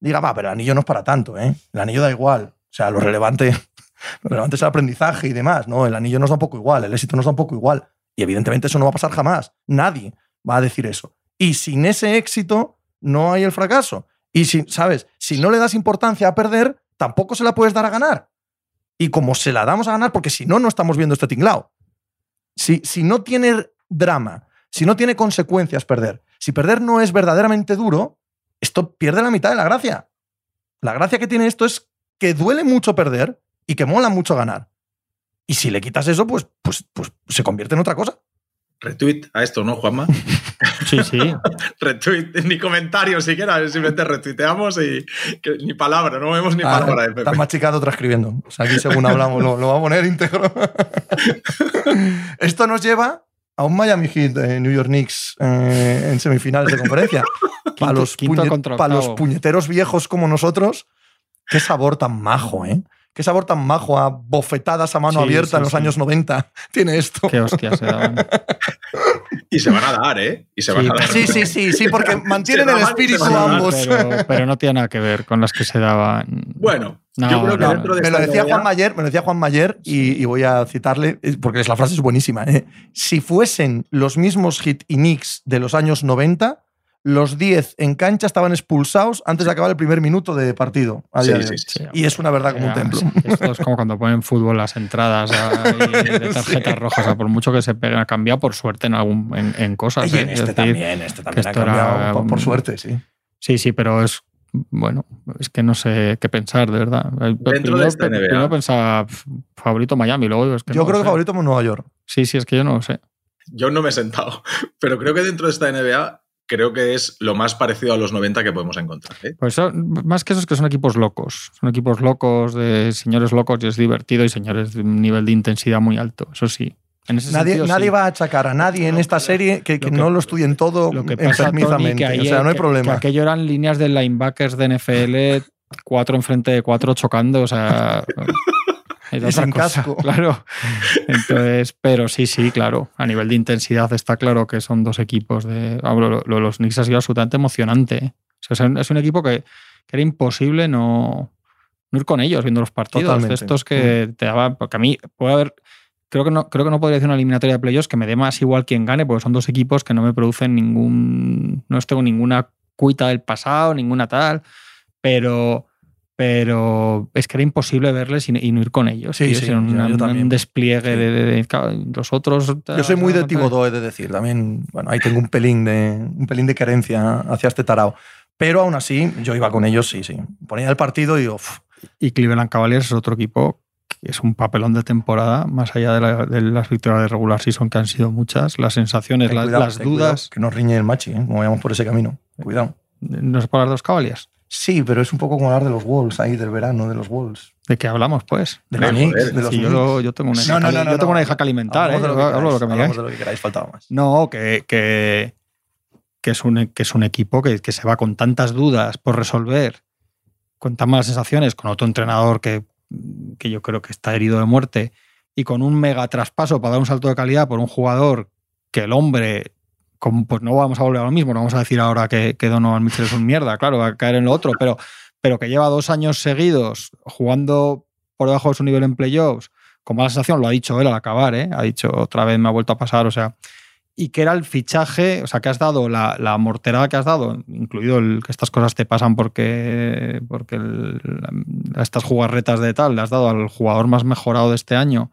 diga, va, pero el anillo no es para tanto, ¿eh? El anillo da igual. O sea, lo relevante, <laughs> lo relevante es el aprendizaje y demás, ¿no? El anillo nos da un poco igual, el éxito nos da un poco igual. Y evidentemente eso no va a pasar jamás. Nadie va a decir eso. Y sin ese éxito, no hay el fracaso. Y si, ¿sabes? Si no le das importancia a perder, tampoco se la puedes dar a ganar. Y como se la damos a ganar, porque si no, no estamos viendo este tinglao. Si, si no tiene drama, si no tiene consecuencias perder, si perder no es verdaderamente duro, esto pierde la mitad de la gracia. La gracia que tiene esto es que duele mucho perder y que mola mucho ganar. Y si le quitas eso, pues, pues, pues se convierte en otra cosa. Retweet a esto, ¿no, Juanma? <laughs> Sí, sí. <laughs> Retweet, ni comentario siquiera, simplemente retuiteamos y ni palabra, no vemos ni ah, palabra de Pepe. Está machicado transcribiendo. O sea, aquí según hablamos lo, lo va a poner íntegro. <laughs> Esto nos lleva a un Miami Heat de New York Knicks eh, en semifinales de conferencia. para, los para los puñeteros viejos como nosotros, qué sabor tan majo, ¿eh? Qué sabor tan majo a bofetadas a mano abierta en los años 90 <laughs> tiene esto. Qué hostia se daban. y se van a dar, ¿eh? Y se van a dar. Sí, sí, sí, sí, porque mantienen el espíritu ambos. Pero, no tiene nada que ver con las que se daban. Bueno, yo creo que dentro de me lo decía Juan Mayer, me lo decía Juan Mayer y, voy a citarle porque la frase es buenísima. ¿eh? Si fuesen los mismos hit y Knicks de los años 90, los 10 en cancha estaban expulsados antes de acabar el primer minuto de partido. y es una verdad como un templo. Esto es como cuando ponen fútbol las entradas <laughs> de tarjetas rojas. por mucho que se peguen, ha cambiado por suerte en, algún, en, cosas. Y en ¿eh? este también, este también ha cambiado por, suerte, sí. Sí, sí, pero es bueno, es que no sé qué pensar, de verdad. Dentro de esta NBA. Primero pensaba favorito Miami, luego es que Yo creo que favorito Nueva York. Sí, sí, es que yo no lo sé. Yo no me he sentado, <laughs> pero creo que dentro de esta NBA creo que es lo más parecido a los 90 que podemos encontrar. ¿eh? Pues más que eso es que son equipos locos. Son equipos locos, de señores locos y es divertido y señores de un nivel de intensidad muy alto. Eso sí. nadie, nadie va a achacar a nadie en esta serie que, no lo estudien todo lo que enfermizamente. o sea, no hay problema. Que aquello eran líneas de linebackers de NFL, cuatro enfrente de cuatro chocando. O sea. <laughs> y sin casco. <laughs> Claro. Entonces, pero sí, sí, claro. A nivel de intensidad está claro que son dos equipos de. los Knicks ha sido absolutamente emocionante. es un equipo que, era imposible no, ir con ellos viendo los partidos. Estos que mm. te daban. Porque a mí puede haber. Creo que, no, creo que no podría decir una eliminatoria de playoffs que me dé más igual quien gane, porque son dos equipos que no me producen ningún. No tengo ninguna cuita del pasado, ninguna tal. Pero pero es que era imposible verles y, no ir con ellos. Sí, sí, un, despliegue de, los otros. Yo soy muy de Tibodó, he de decir. También, bueno, ahí tengo un pelín de, un pelín de carencia hacia este tarao. Pero aún así, yo iba con ellos, sí, sí. Ponía el partido y Uf. Y Cleveland Cavaliers es otro equipo que es un papelón de temporada, más allá de, las victorias de regular season, que han sido muchas. Las sensaciones, las, dudas. que nos riñe el machi, ¿eh? como vayamos por ese camino. Cuidado. ¿No es por las dos Cavaliers? Sí, pero es un poco como hablar de los Wolves ahí, del verano de los Wolves. ¿De qué hablamos, pues? De, los Knicks, de los yo, yo, tengo una hija, no, no, yo tengo una hija que alimentar, ¿eh? De lo que hablo lo que me de lo que queráis, faltaba más. No, que, que, que, es, un, que es un equipo que, que, se va con tantas dudas por resolver, con tan malas sensaciones, con otro entrenador que, que yo creo que está herido de muerte y con un mega traspaso para dar un salto de calidad por un jugador que el hombre pues no vamos a volver a lo mismo, no vamos a decir ahora que, que Donovan Mitchell es un mierda, claro, va a caer en lo otro, pero, pero que lleva dos años seguidos jugando por debajo de su nivel en playoffs, con mala sensación, lo ha dicho él al acabar, ¿eh? ha dicho otra vez me ha vuelto a pasar, o sea, y que era el fichaje, o sea, que has dado la, la morterada que has dado, incluido que estas cosas te pasan porque, porque estas jugarretas de tal, le has dado al jugador más mejorado de este año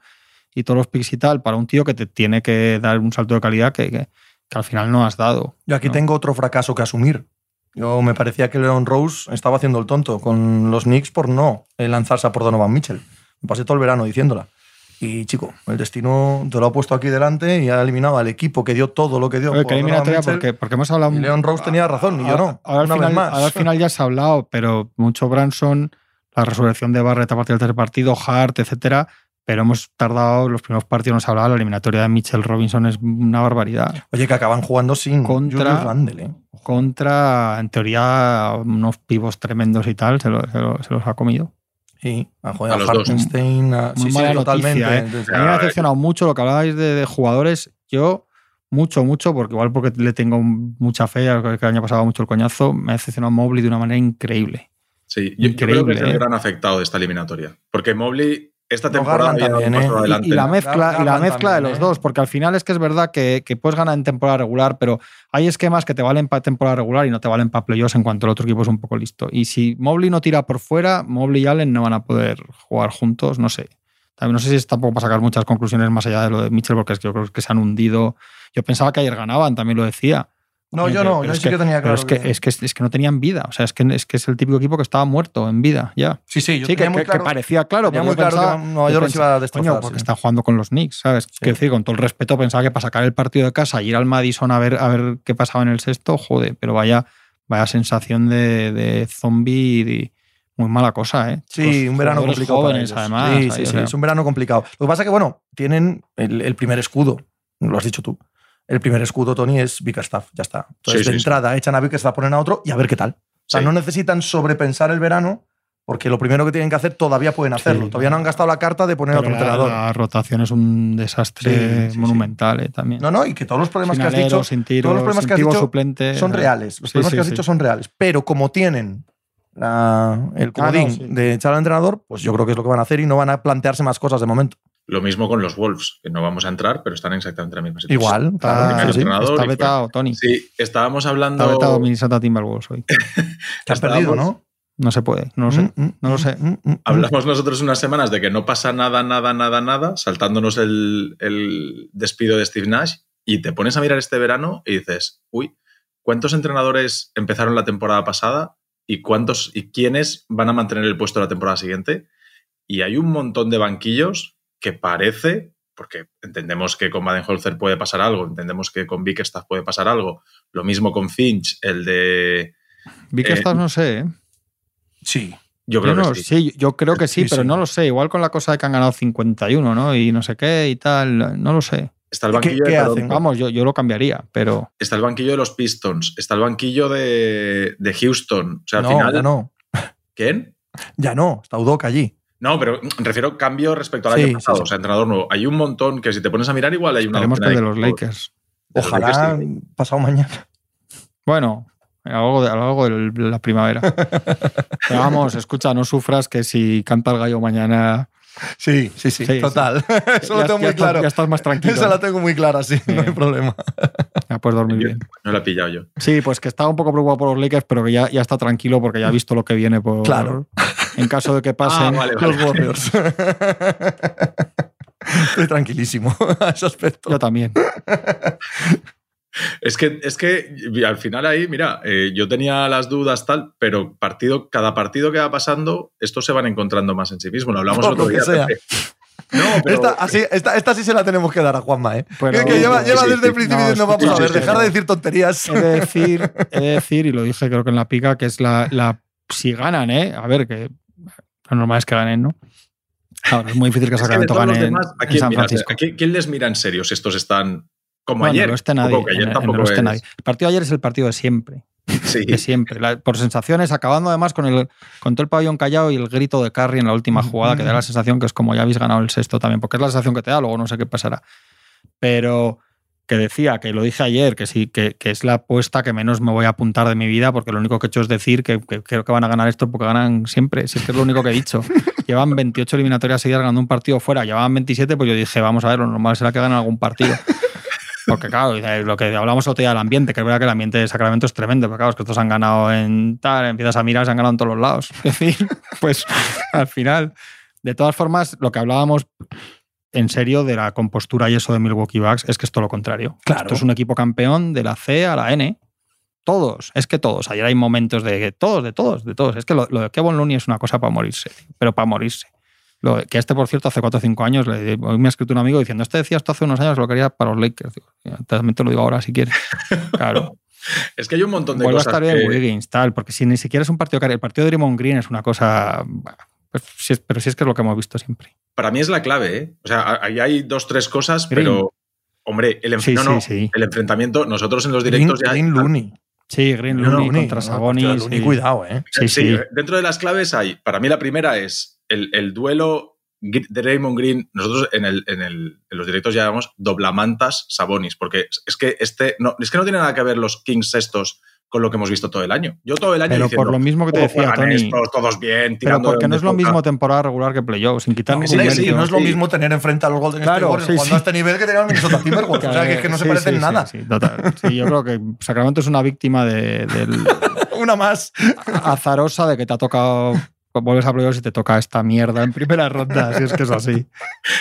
y todos los picks y tal, para un tío que te tiene que dar un salto de calidad que- que al final no has dado. Yo aquí ¿no? tengo otro fracaso que asumir. Yo me parecía que Leon Rose estaba haciendo el tonto con los Knicks por no eh, lanzarse a por Donovan Mitchell. Me pasé todo el verano diciéndola. Y chico, el destino te lo ha puesto aquí delante y ha eliminado al equipo que dio todo lo que dio. Oye, por que Donovan eliminatoria Mitchell. porque, porque hemos hablado. Leon Rose tenía razón y yo no. Ahora, al una final, vez más. ahora al final ya se ha hablado, pero mucho Branson, la resurrección de Barrett a partir del tercer partido, Hart, etcétera. Pero hemos tardado, los primeros partidos nos hablaba, la eliminatoria de Mitchell Robinson es una barbaridad. Oye, que acaban jugando sin Contra- Randle. ¿eh? Contra, en teoría, unos pivos tremendos y tal, se, lo- se lo- se los ha comido. Sí, a, joder, A a los dos. A- sí, sí, mala totalmente. noticia, ¿eh? Entonces, A mí me ha decepcionado mucho lo que hablabais de, de jugadores. Yo, mucho, mucho, porque igual porque le tengo mucha fe, que el año pasado mucho el coñazo, me ha decepcionado Mobley de una manera increíble. Sí, yo, yo creo que Increíble, es el ¿eh? gran afectado de esta eliminatoria. Porque Mobley esta No, temporada un también, ¿eh? adelante. Y la ¿no? mezcla, y la mezcla de los ¿eh? dos, porque al final es que es verdad que, que puedes ganar en temporada regular, pero hay esquemas que te valen para temporada regular y no te valen para playoffs en cuanto el otro equipo es un poco listo. Y si Mobley no tira por fuera, Mobley y Allen no van a poder jugar juntos, no sé. También no sé si es tampoco para sacar muchas conclusiones más allá de lo de Mitchell, porque es que yo creo que se han hundido. Yo pensaba que ayer ganaban, también lo decía. No, Coño, yo pero- no, yo es sí que tenía pero claro. es que, es, que, es que no tenían vida. O sea, es que, es que es el típico equipo que estaba muerto en vida, ya. Sí, sí, yo sí, que, tenía muy que- parecía claro. tenía muy claro pensaba- que Nueva yo York iba a Coño, porque sí. están jugando con los Knicks, ¿sabes? Quiero decir, con todo el respeto, pensaba que para sacar el partido de casa y ir al Madison a ver, a ver qué pasaba en el sexto, joder, pero vaya, vaya sensación de, de zombie y muy mala cosa, ¿eh? Sí, un verano complicado. para jóvenes, ellos. además. Sí, sí, sí, es un verano complicado. Lo que pasa es que, bueno, tienen el, el primer escudo, lo has dicho tú. El primer escudo, Tony, es Bickerstaff, ya está. Entonces, Sí, de sí, sí. entrada, echan a Bickerstaff, ponen a otro y a ver qué tal. O sea, Sí. no necesitan sobrepensar el verano porque lo primero que tienen que hacer todavía pueden hacerlo. Sí. todavía no han gastado la carta de poner a pero otro la, entrenador. la rotación es un desastre Sí, sí, sí. monumental, ¿eh? También. No, no, y que todos los problemas sin que has alero, dicho sin tiro, todos los problemas sin que has dicho suplente. son eh, reales. Los sí, problemas sí, que has sí. dicho son reales. Pero como tienen la- el comodín Ah, sí. de echar al entrenador, pues yo creo que es lo que van a hacer y no van a plantearse más cosas de momento. Lo mismo con los Wolves, que no vamos a entrar, pero están exactamente en la misma situación. Igual, Está, sí, sí. está vetado, Tony. Sí, estábamos hablando. Está vetado Minnesota Timberwolves hoy. <laughs> Han Estábamos- perdido, ¿no? No se puede, no lo sé. Mm, mm, no lo sé. mm. Hablamos nosotros unas semanas de que no pasa nada, nada, nada, nada, saltándonos el, el despido de Steve Nash, y te pones a mirar este verano y dices, uy, ¿cuántos entrenadores empezaron la temporada pasada y cuántos y quiénes van a mantener el puesto la temporada siguiente? Y hay un montón de banquillos que parece, porque entendemos que con Baden-Holzer puede pasar algo, entendemos que con Bickerstaff puede pasar algo, lo mismo con Finch, el de... Que Eh, no sé, ¿eh? Sí. Yo creo Yo no- que sí. sí, yo creo que sí, Sí, pero sí. no lo sé. Igual con la cosa de que han ganado 51, ¿no? Y no sé qué y tal, no lo sé. Está el ¿Qué- banquillo qué de hacen? Vamos, yo, yo lo cambiaría, pero Está el banquillo de los Pistons, está el banquillo de, de Houston. O sea, al no, final. ya no. ¿Quién? Ya no. Está Udoka allí. No, pero me refiero cambio respecto al Sí, año pasado. sí. O sea, entrenador nuevo. Hay un montón que si te pones a mirar, igual hay una. esperemos que de los. Lakers. Los Ojalá Lakers, pasado mañana. Bueno, a lo largo de, a lo largo de la primavera. <laughs> Pero vamos, escucha, no sufras que si canta el gallo mañana. Sí, sí, sí, Sí, total. <laughs> Eso lo ya- tengo ya muy estás- claro. ya estás más tranquilo. Esa la tengo muy clara, sí, no hay problema. <laughs> Ya puedes dormir bien. No lo he pillado yo. Sí, pues que estaba un poco preocupado por los Lakers, pero que ya, ya está tranquilo porque ya ha visto lo que viene por. Claro. En caso de que <laughs> pasen. Ah, vale, vale. Los Warriors. Estoy tranquilísimo a ese aspecto. Yo también. Es que, es que al final ahí, mira, eh, yo tenía las dudas tal, pero partido, cada partido que va pasando, estos se van encontrando más en sí mismos. Lo hablamos <laughs> el otro que día. No, <laughs> pero Esta, así, esta, esta sí se la tenemos que dar a Juanma, ¿eh? Pero- que, que lleva, Sí, lleva sí, desde sí. el principio No, diciendo, vamos a ver, dejar de decir tonterías. He de <laughs> decir, he de decir, y lo dije creo que en la pica, que es la, la si ganan, ¿eh? A ver, que lo normal es que ganen, ¿no? Ahora, es muy difícil que es que de Sacramento todos los gane demás, ¿a en quién, San? Francisco. ¿A quién, quién les mira en serio si estos están como Bueno, ayer? no esté nadie. Ayer en- en- no nadie. El partido de ayer es el partido de siempre. Sí. De siempre. La- por sensaciones, acabando además con, el, con todo el pabellón callado y el grito de Curry en la última jugada, que da la sensación que es como ya habéis ganado el sexto también, porque es la sensación que te da, luego no sé qué pasará. Pero que decía, que lo dije ayer, que sí, que, que es la apuesta que menos me voy a apuntar de mi vida, porque lo único que he hecho es decir que, que creo que van a ganar esto porque ganan siempre. Si es que es lo único que he dicho. <laughs> Llevan 28 eliminatorias seguidas ganando un partido fuera, llevaban 27, pues yo dije, vamos a ver, lo normal será que ganen algún partido. Porque, claro, lo que hablamos otro día del ambiente, que es verdad que el ambiente de Sacramento es tremendo, pero claro, es que estos han ganado en tal, empiezas a mirar, se han ganado en todos los lados. <laughs> Es decir, pues al final, de todas formas, lo que hablábamos en serio de la compostura y eso de Milwaukee Bucks es que es todo lo contrario. Claro. Esto es un equipo campeón de la C a la N. Todos, es que todos. Ayer hay momentos de todos, de todos, de todos. Es que lo, lo de Kevin Looney es una cosa para morirse, pero para morirse. Lo, que este, por cierto, hace 4 o 5 años, le, hoy me ha escrito un amigo diciendo, este decía esto hace unos años, lo quería para los Lakers. Digo, "Ya, también te lo digo ahora si quieres. <laughs> Claro. Es que hay un montón de Vuelve a cosas estar bien que- Wiggins, tal, porque si ni siquiera es un partido caro. El partido de Draymond Green es una cosa... pues es- pero sí es que es lo que hemos visto siempre. Para mí es la clave, ¿eh? O sea, ahí hay dos, tres cosas, Green. pero. Hombre, el, enf- Sí, no, sí, no, sí. el enfrentamiento, nosotros en los Green, directos ya. Green Looney. Sí, Green No, Looney Looney, contra no, Sabonis. cuidado, ¿eh? Sí, sí. Dentro de las claves hay. Para mí, la primera es el, el duelo de Raymond Green. Nosotros en, el, en, el- en los directos llamamos doblamantas Sabonis, porque es que este. No, es que no tiene nada que ver los Kings estos con lo que hemos visto todo el año. Yo todo el año. Pero diciendo, por lo mismo que te "Oh, decía, Tony. estos, todos bien, Pero porque no es lo mismo toca". temporada regular que playoff, sin quitar No, sí, sí, no es lo mismo tener enfrente a los Golden State Claro, Warriors sí, cuando sí. a este nivel que tenían los Minnesota <laughs> Timberwolves. o sea, que es que no se parecen nada. Sí, total. Sí, yo creo que Sacramento es una víctima de, del <laughs> Una más. azarosa de que te ha tocado. Vuelves a playoffs y te toca esta mierda en primera ronda, si es que es así.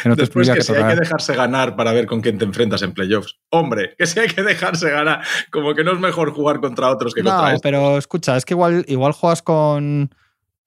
Que no te Después que, que si hay que dejarse ganar para ver con quién te enfrentas en playoffs. Hombre, que si hay que dejarse ganar, como que no es mejor jugar contra otros que No, contra estos. pero escucha, es que igual, igual juegas con,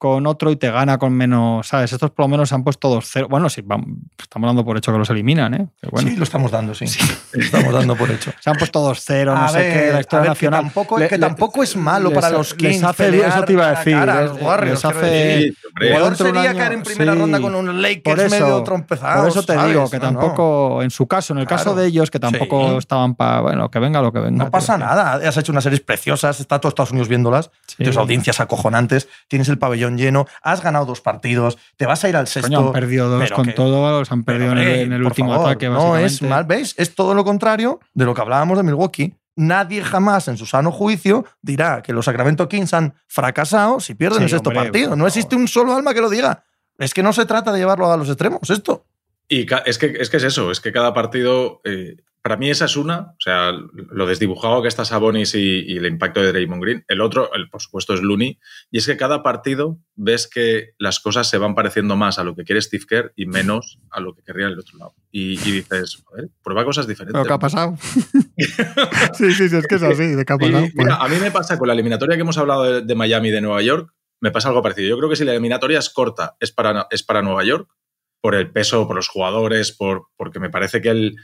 con otro y te gana con menos, ¿sabes? Estos por lo menos se han puesto dos cero. Bueno, sí, vamos, estamos dando por hecho que los eliminan, ¿eh? Pero bueno, Sí, lo estamos dando, sí. Lo estamos dando por hecho. se han puesto dos cero, no A sé ver, qué, la historia ver, nacional. Que tampoco, Le- que le- tampoco es malo les- para los les Kings. hace- pelear eso te iba a decir, cara a les- los Warriors, les hace-. Sí. Peor sería año- caer en primera sí. ronda con un Lakers Por eso, medio trompezado. Por eso te ¿sabes? digo que No, no. tampoco, en su caso, en el caso de ellos, que tampoco Sí. estaban para, bueno, que venga lo que venga. No pasa nada. Has hecho unas series preciosas, está todo Estados Unidos viéndolas, Sí. tienes audiencias acojonantes, tienes el pabellón lleno, has ganado dos partidos, te vas a ir al sexto. Coño, han perdido dos con que- todo, los han perdido en el, en último favor, ataque, No es mal, ¿veis? Es todo lo contrario de lo que hablábamos de Milwaukee. Nadie jamás en su sano juicio dirá que los Sacramento Kings han fracasado si pierden Sí, el sexto hombre, partido. No existe un solo alma que lo diga. Es que no se trata de llevarlo a los extremos, esto. Y ca- es que, es que es eso, es que cada partido, eh, para mí esa es una, o sea, lo desdibujado que está Sabonis y, y el impacto de Draymond Green. El otro, el, por supuesto, es Looney. Y es que cada partido ves que las cosas se van pareciendo más a lo que quiere Steve Kerr y menos a lo que querría el otro lado. Y, y dices, joder, prueba cosas diferentes. ¿Pero qué ha pasado? <laughs> sí, sí, sí, es que es así, de ha mira, a mí me pasa con la eliminatoria que hemos hablado de, de Miami y de Nueva York, me pasa algo parecido. Yo creo que si la eliminatoria es corta, es para, es para Nueva York, por el peso, por los jugadores, por, porque me parece que, el,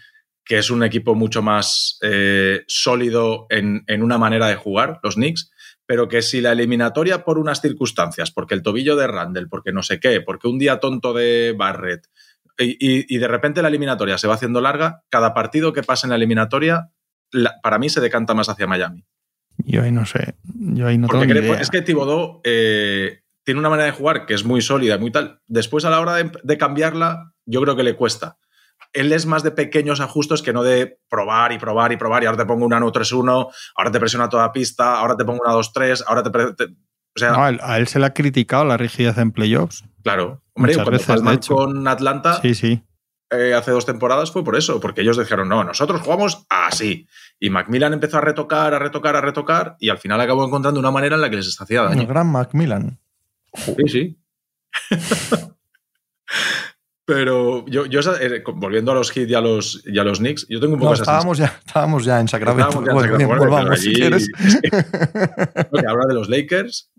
que es un equipo mucho más eh, sólido en, en una manera de jugar, los Knicks, pero que si la eliminatoria por unas circunstancias, porque el tobillo de Randall, porque no sé qué, porque un día tonto de Barrett, y, y- y de repente la eliminatoria se va haciendo larga, cada partido que pasa en la eliminatoria, la- para mí se decanta más hacia Miami. Yo ahí no sé. Yo ahí no Porque tengo ni creo- idea. es que Thibodeau eh, tiene una manera de jugar que es muy sólida, muy tal. Después, a la hora de, de cambiarla, yo creo que le cuesta. Él es más de pequeños ajustes que no de probar y probar y probar. Y ahora te pongo una 1-3-1, ahora te presiona toda pista, ahora te pongo una 2-3, ahora te. te- o sea, No, a, él, se le ha criticado la rigidez en playoffs. claro. Hombre, muchas cuando veces, de hecho. con Atlanta Sí, sí. eh, hace dos temporadas fue por eso, porque ellos dijeron, no, nosotros jugamos así. Y Macmillan empezó a retocar, a retocar, a retocar, y al final acabó encontrando una manera en la que les hacía El daño. gran Macmillan. Sí, sí. <laughs> Pero yo, eh, volviendo a los Heat y a los, y a los Knicks, yo tengo un poco No, esa estábamos ya, estábamos ya en Sacramento. Ya en Bueno, Sacramento, volvamos si quieres. <laughs> Que habla de los Lakers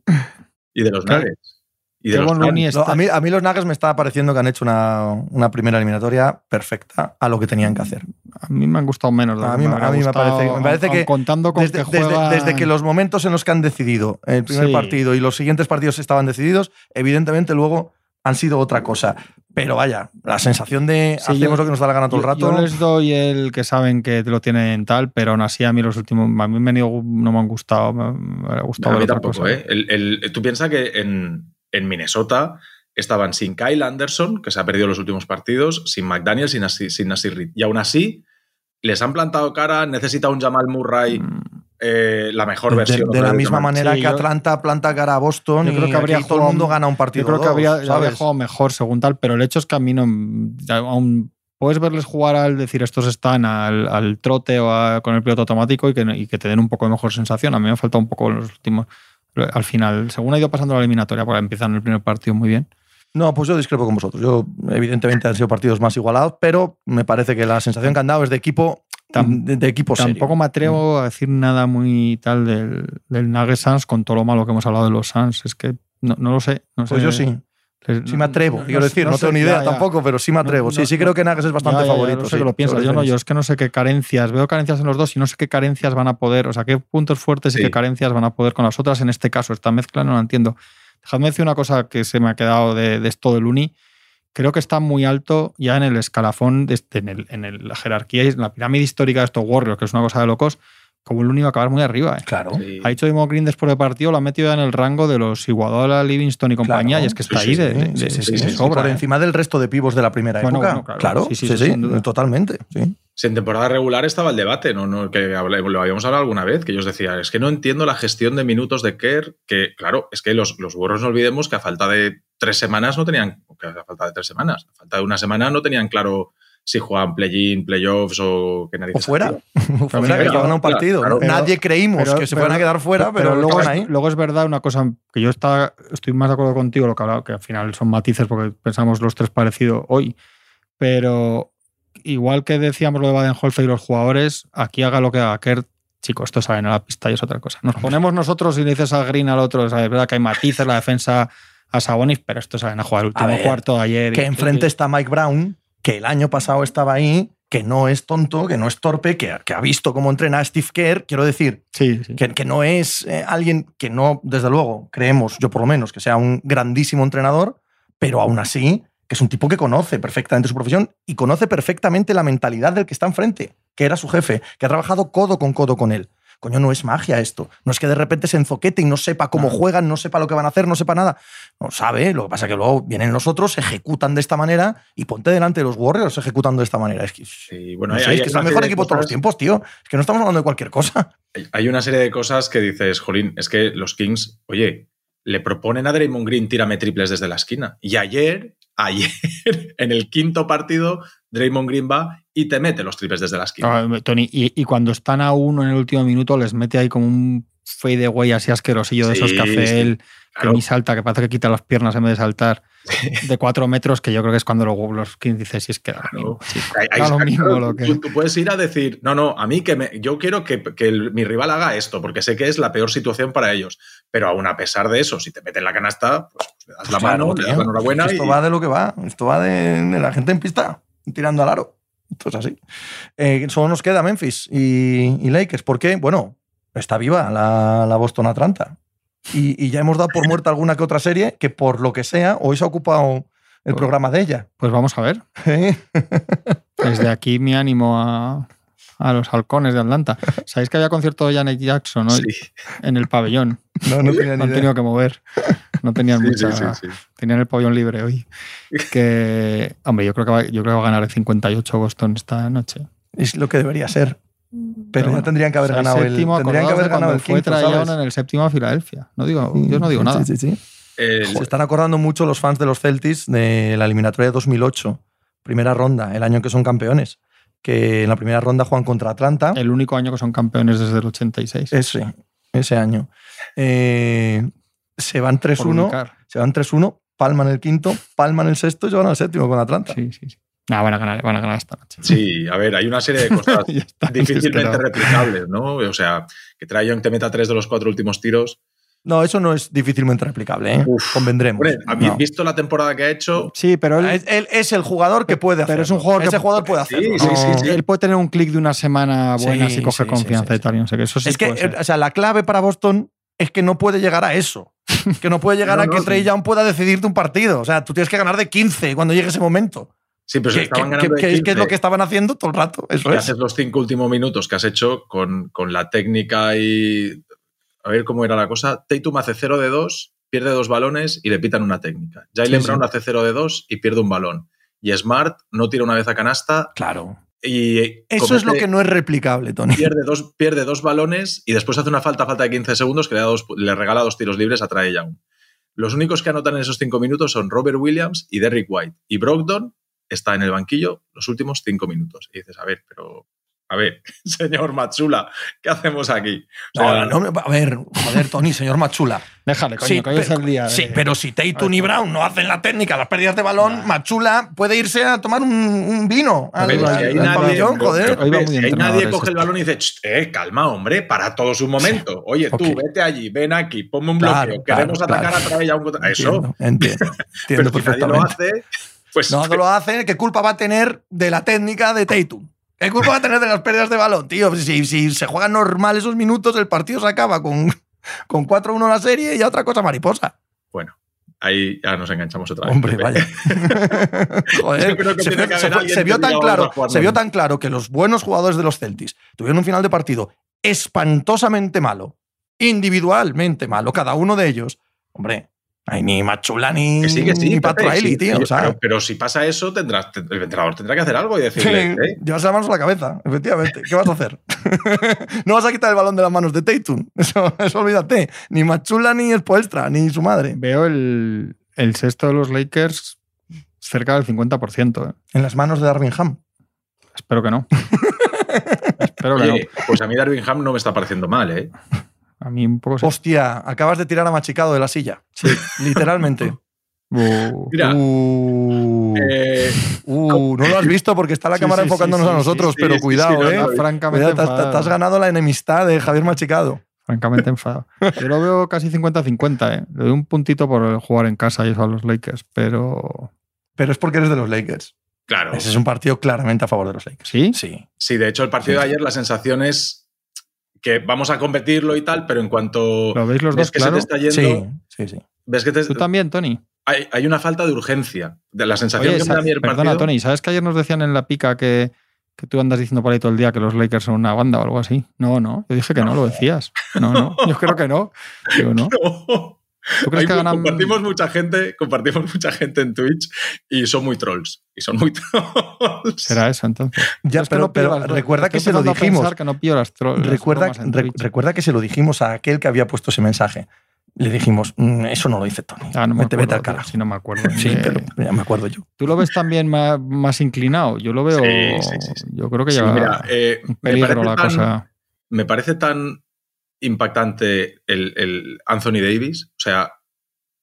y de los. Nuggets. Y de los. No, está- a, mí, a mí los Nuggets me estaba pareciendo que han hecho una, una primera eliminatoria perfecta a lo que tenían que hacer. A mí me han gustado menos. de A mí- habría a mí me gustado, parece- me parece aun- que contando con Desde, que desde- que los momentos en los que han decidido el primer Sí. partido y los siguientes partidos estaban decididos, evidentemente luego han sido otra cosa. Pero vaya, la sensación de Sí, hacemos yo- lo que nos da la gana todo el rato. Yo les doy el que saben que lo tienen tal, pero aún así a mí los últimos, a mí me han ido- no me han gustado, me, me ha gustado a mí tampoco, cosa. ¿eh? El- el- tú piensas que en, en Minnesota estaban sin Kyle Anderson, que se ha perdido los últimos partidos, sin McDaniel, sin, Nasi- sin Nasir Reed. Y aún así, les han plantado cara, necesita un Jamal Murray, Mm, eh, la mejor de, versión. de la misma manera Sí, que Atlanta planta cara a Boston Yo y creo que habría aquí todo el mundo gana un partido. Yo creo que dos, habría, jugado mejor según tal, pero el hecho es que a mí no, aún puedes verles jugar al decir estos están al, al trote o a- con el piloto automático y que, y que te den un poco de mejor sensación. A mí me ha faltado un poco en los últimos. Al final, según ha ido pasando la eliminatoria, porque empiezan el primer partido muy bien. No, pues yo discrepo con vosotros. Yo, evidentemente, han sido partidos más igualados, pero me parece que la sensación que han dado es de equipo, Tam- de, de equipo serio. Tampoco me atrevo a decir nada muy tal del, del Sans con todo lo malo que hemos hablado de los Sans. Es que no, no lo sé. No Pues sé. yo sí. Les- Sí me atrevo, no- quiero decir. No, sé, tengo ni idea ya. tampoco, pero sí me atrevo. Sí, sí creo que Nagas es bastante Ya, favorito. sí, que lo piensas. Yo no, yo es que no sé qué carencias. Veo carencias en los dos y no sé qué carencias van a poder, o sea, qué puntos fuertes y qué carencias van a poder con las otras en este caso. Esta mezcla no la entiendo. Dejadme decir una cosa que se me ha quedado de, de esto del Uni. Creo que está muy alto ya en el escalafón, de este- en, el- en el- la jerarquía, y en la pirámide histórica de estos Warriors, que es una cosa de locos, como el va a acabar muy arriba. ¿eh? Claro. Sí. Ha dicho Damon Green después del partido, lo ha metido ya en el rango de los Iguadola, Livingston y compañía, Claro. y es que está Sí, ahí sí, de, Sí, de- sí, de- sí, de sí, sí, sobra. por ¿eh? encima del resto de pivos de la primera Bueno, época. bueno, claro. claro, Sí, sí, totalmente. Sí. Si en temporada regular estaba el debate, ¿no? no que lo habíamos hablado alguna vez, que ellos decían, es que no entiendo la gestión de minutos de Kerr, que claro, es que los, los burros no olvidemos que a falta de tres semanas no tenían, que a falta de tres semanas, a falta de una semana no tenían claro si jugaban play-in, playoffs o que nadie O fuera. <laughs> O fuera, que a un partido. claro. Nadie creímos pero- que se fueran a quedar fuera, pero, luego, es, ahí. luego es verdad una cosa que yo está, estoy más de acuerdo contigo, lo que, hablaba, que al final son matices porque pensamos los tres parecidos hoy, pero igual que decíamos lo de Baden-Holzer y los jugadores, aquí haga lo que haga Kert, chicos, esto saben a la pista y es otra cosa. Nos ponemos nosotros y le dices a Green al otro, es verdad que hay matices, la defensa a Sabonis, pero esto saben a jugar el último ver, cuarto de ayer. Que y- enfrente está Mike Brown, que el año pasado estaba ahí, que no es tonto, que no es torpe, que, que ha visto cómo entrena a Steve Kerr. Quiero decir, Sí, sí. que, que no es eh, alguien que no, desde luego, creemos, yo por lo menos, que sea un grandísimo entrenador, pero aún así, que es un tipo que conoce perfectamente su profesión y conoce perfectamente la mentalidad del que está enfrente, que era su jefe, que ha trabajado codo con codo con él. Coño, no es magia esto. No es que de repente se enzoquete y no sepa cómo No. juegan, no sepa lo que van a hacer, no sepa nada. No sabe, lo que pasa es que luego vienen los otros, ejecutan de esta manera y ponte delante de los Warriors ejecutando de esta manera. Es que, Sí, bueno, no hay- sé, hay es, que es el mejor de equipo de todos los tiempos, tío. Es que no estamos hablando de cualquier cosa. Hay- Hay una serie de cosas que dices, Jolín, es que los Kings, oye, le proponen a Draymond Green tírame triples desde la esquina. Y ayer, ayer, <laughs> en el quinto partido, Draymond Green va y te mete los triples desde la esquina. Ah, Tony, y, y cuando están a uno en el último minuto, les mete ahí como un fade away así asquerosillo de esos que hace sí, él, claro. que ni salta, que parece que quita las piernas en vez de saltar <laughs> de cuatro metros, que yo creo que es cuando los, los Kings dicen, si es que da lo mismo, chico, Ahí- ahí da lo está, mismo claro, lo que- tú, tú puedes ir a decir, no, no, a mí que me, yo quiero que, que el- mi rival haga esto, porque sé que es la peor situación para ellos. Pero aún a pesar de eso, si te meten la canasta, pues, le das la Claro, mano, le das tío. la enhorabuena Esto y- va de lo que va. Esto va de, de la gente en pista, tirando al aro. Esto es así. Eh, solo nos queda Memphis y, y Lakers. ¿Por qué? Bueno, está viva la, la Boston Atlanta. Y, y ya hemos dado por muerta alguna que otra serie que, por lo que sea, hoy se ha ocupado el Pues- programa de ella. Pues vamos a ver. ¿Eh? <laughs> Desde aquí mi ánimo a, a los halcones de Atlanta. ¿Sabéis que había concierto de Janet Jackson hoy Sí, en el pabellón? No, no tenía No ni han tenido que mover. No tenían sí, mucha. sí, sí, sí. Tenían el pabellón libre hoy. Que, hombre, yo creo que va, yo creo que va a ganar el 58 Boston esta noche. Es lo que debería ser. Pero ya bueno, tendrían que haber O sea, ganado el, séptimo, tendrían que haber ganado el fue quinto, Trae ¿sabes? En el séptimo a Filadelfia. No digo, yo no digo nada. Sí, sí, sí. El- Se están acordando mucho los fans de los Celtics de la eliminatoria de 2008, primera ronda, el año en que son campeones, que en la primera ronda juegan contra Atlanta. El único año que son campeones desde el 86. Ese, ese año. Eh, se van por 3-1, ubicar. se van 3-1, palman el quinto, palman el sexto y se van al séptimo con Atlanta. Sí, sí, sí. Nah, van a ganar, van a ganar esta noche. Sí, a ver, hay una serie de <laughs> cosas está, difícilmente replicables, ¿no? O sea, que Trae Young te meta tres de los cuatro últimos tiros. No, eso no es difícilmente replicable, ¿eh? Uf. convendremos. Hombre, No. visto la temporada que ha hecho, Sí, pero él, Es, él es el jugador que puede. Pero es un jugador que- Ese jugador puede Sí, hacerlo. sí, sí, sí. él puede tener un clic de una semana buena Sí, si coge sí, confianza sí, sí, y tal. no sé qué. Eso sí es que, o sea, la clave para Boston es que no puede llegar a eso. <laughs> Que no puede llegar No, a no, que sí. Trey Young pueda decidirte un partido. O sea, tú tienes que ganar de 15 cuando llegue ese momento. Sí, pero Que, estaban ganando de que es- lo 15. que estaban haciendo todo el rato. Eso es. haces los cinco últimos minutos que has hecho con, con la técnica y. A ver cómo era la cosa. Tatum hace 0 de 2, pierde dos balones y le pitan una técnica. Jalen Sí, Brown sí. hace 0 de 2 y pierde un balón. Y Smart no tira una vez a canasta Claro. y. Eso es lo que no es replicable, Tony. Pierde dos, pierde dos balones y después hace una falta, falta de 15 segundos, que le, da dos- le regala dos tiros libres a Trae Young. Los únicos que anotan en esos cinco minutos son Robert Williams y Derrick White. Y Brogdon está en el banquillo los últimos cinco minutos. Y dices, a ver, pero a ver, <laughs> señor Matsula, ¿qué hacemos aquí? O sea, no, no, a ver, joder, Tony, señor Matsula. <laughs> Déjale, coño, Sí, que hoy es pero, el día. sí, pero si Tatum y Brown no hacen la técnica, las pérdidas de balón, Machula puede irse a tomar un, un vino al, Pero al- si al nadie- pabellón, joder. pero, si entrenador nadie coge el balón y dice, "Ch, eh, calma, hombre, para todos un momento. Oye, tú, vete allí, ven aquí, ponme un Claro, bloqueo, claro, queremos atacar a través de un Eso, Entiendo, entiendo, entiendo <laughs> pero si nadie lo hace, pues No, no lo hace, ¿qué culpa va a tener de la técnica de Tatum? ¿Qué culpa va a tener de las pérdidas de balón, tío? Si, si se juega normal esos minutos, el partido se acaba con, con 4-1 la serie y ya otra cosa mariposa. Bueno, ahí ya nos enganchamos otra vez. Hombre, vaya. <laughs> Joder, se, se fue- vio tan claro, "Vamos a jugar se vio normal". tan claro que los buenos jugadores de los Celtics tuvieron un final de partido espantosamente malo, individualmente malo, cada uno de ellos. Hombre, hay ni Machula ni, Que sí, que sí. ni Pepe, Pat Riley, sí, tío. sí, o sea, pero, pero si pasa eso, tendrás, el entrenador tendrá que hacer algo y decirle, "Eh, llevarse las manos a la cabeza, efectivamente. ¿Qué vas a hacer? <laughs> no vas a quitar el balón de las manos de Tatum. <laughs> Eso, eso olvídate. Ni Machula, ni Spoelstra, ni su madre. Veo el, el sexto de los Lakers cerca del 50%. ¿eh? En las manos de Darvin Ham. Espero que no. <laughs> Espero que oye, pues a mí Darwin Ham no me está pareciendo mal, ¿eh? A mí un poco. Hostia, acabas de tirar a Machicado de la silla. Sí, <laughs> literalmente. <laughs> Uh, Mira, Uh, eh, uh, no lo has visto porque está la <laughs> Sí, cámara sí, enfocándonos sí, a nosotros, sí, pero sí, sí, cuidado, ¿eh? no, francamente te, has, te- enfadado. te has ganado la enemistad de Javier Machicado. Francamente enfadado. Yo lo veo casi 50-50. ¿eh? Le doy un puntito por jugar en casa y eso a los Lakers, pero. Pero es porque eres de los Lakers. claro. Ese es un partido claramente a favor de los Lakers. ¿Sí? Sí. Sí, de hecho, el partido Sí. de ayer, la sensación es que vamos a competirlo y tal, pero en cuanto ¿Lo veis los ves dos que claro? se te está Sí, yendo, sí, sí. ves que te- ¿Tú también, Tony? hay, hay una falta de urgencia. De la sensación Oye, que me da el perdona, partido. Tony, ¿sabes que ayer nos decían en la pica que, que tú andas diciendo por ahí todo el día que los Lakers son una banda o algo así? No, no. Yo dije que no, lo decías. No, no. Yo creo que no. Digo, no. <laughs> No. ¿Tú crees Hay que ganan? Compartimos mucha gente, compartimos mucha gente en Twitch y son muy trolls. Y son muy <laughs> trolls. Será eso, entonces. Ya, pero, no pero las- recuerda que se lo dijimos. que no pillo las tro- las Recuerda, re- recuerda que se lo dijimos a aquel que había puesto ese mensaje. Le dijimos, "Mm, eso no lo dice Tony. Ah, no me vete, vete acuerdo, al carajo. Si no me acuerdo. <laughs> Sí, Eh, pero ya me acuerdo yo. ¿Tú lo ves también más, más inclinado? Yo lo veo. Sí, sí, sí, sí. Yo creo que Sí, lleva mira, eh, me, peligro parece la tan, cosa. me parece tan impactante el, el Anthony Davis. O sea,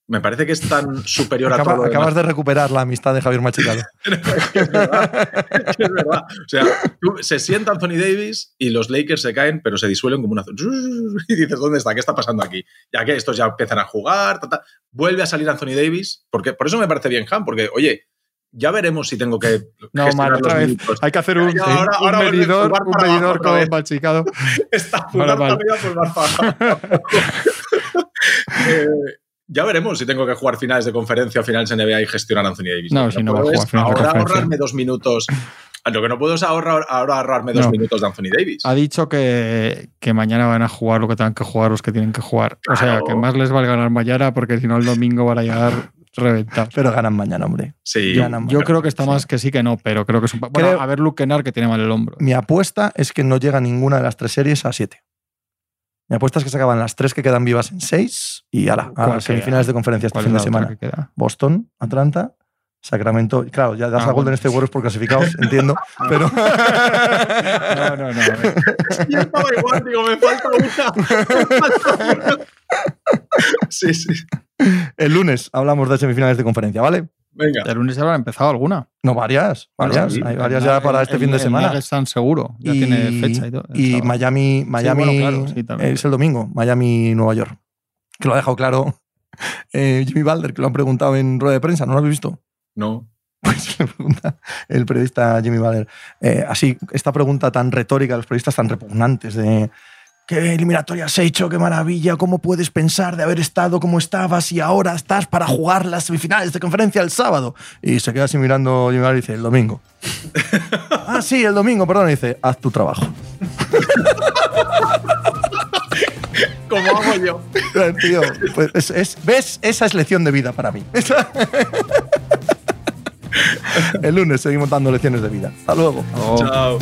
me parece que es tan <laughs> superior a todo lo acabas demás. de recuperar la amistad de Javier Machicado. <laughs> es verdad, es verdad. O sea, tú- se sienta Anthony Davis y los Lakers se caen, pero se disuelven como una... <laughs> Y dices, ¿dónde está? ¿Qué está pasando aquí? Ya que estos ya empiezan a jugar, ta, ta. vuelve a salir Anthony Davis, porque por eso me parece bien Ham, porque, oye, ya veremos si tengo que <laughs> No, mal, otra vez. minutos. Hay que hacer un, Ya, ahora- un ahora a medidor, un para medidor con machicado. <laughs> Está Vale, vale. arriba, pues más <laughs> fácil. Eh, ya veremos si tengo que jugar finales de conferencia o finales NBA y gestionar Anthony Davis. No, si no va a jugar es finales ahora ahorrarme dos minutos. Lo que no puedo es ahorrar, ahora ahorrarme dos No. minutos de Anthony Davis. Ha dicho que, que mañana van a jugar lo que tengan que jugar los que tienen que jugar. O sea, que más les va a ganar mañana porque si no el domingo van a llegar reventados. <laughs> Pero ganan mañana, hombre. Sí, Yo- creo que está sí. más que sí que no, pero creo que es un... Bueno, Creo- a ver Luke Kennard que tiene mal el hombro. Mi apuesta es que no llega ninguna de las tres series a siete. Mi apuesta es que se acaban las tres que quedan vivas en seis y ala, a ¿Cuál las semifinales de conferencia este ¿Cuál fin de semana. que queda? Boston, Atlanta, Sacramento. Claro, ya das Ah, a Golden. State Warriors por clasificados, entiendo. <laughs> pero. No, no, no. Yo estaba igual, digo, me falta una. Me falta una. sí, sí. El lunes hablamos de semifinales de conferencia, ¿vale? Venga. El lunes ya habrán empezado alguna. No, varias. Varias. sí, Hay varias ya para este el- fin de el semana. Están seguro. Ya y, tiene fecha y todo. y sábado. Miami, Miami bueno, claro, sí, es el domingo, Miami, Nueva York. Que lo ha dejado claro <laughs> eh, Jimmy Balder, que lo han preguntado en rueda de prensa, ¿no lo habéis visto? No. <laughs> Pues le pregunta el periodista Jimmy Balder. eh, así, esta pregunta tan retórica, los periodistas tan repugnantes de ¿qué eliminatoria has hecho? ¡Qué maravilla! ¿Cómo puedes pensar de haber estado como estabas y ahora estás para jugar las semifinales de conferencia el sábado? Y se queda así mirando Jimmy Balder y dice, el domingo. <laughs> ah, sí, el domingo, perdón. Y dice, haz tu trabajo. <laughs> ¿Cómo hago yo? Tío, pues es- es- ¿ves? Esa es lección de vida para mí. <laughs> El lunes seguimos dando lecciones de vida. Hasta luego. Oh. Chao.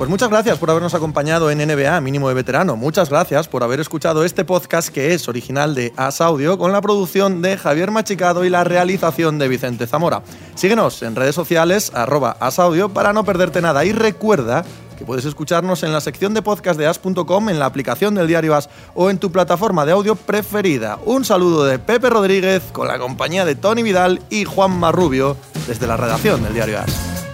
Pues muchas gracias por habernos acompañado en NBA Mínimo de Veterano. Muchas gracias por haber escuchado este podcast que es original de As Audio con la producción de Javier Machicado y la realización de Vicente Zamora. Síguenos en redes sociales arroba asaudio para no perderte nada y recuerda que puedes escucharnos en la sección de podcast de as.com, en la aplicación del diario As o en tu plataforma de audio preferida. Un saludo de Pepe Rodríguez con la compañía de Tony Vidal y Juan Marrubio desde la redacción del diario As.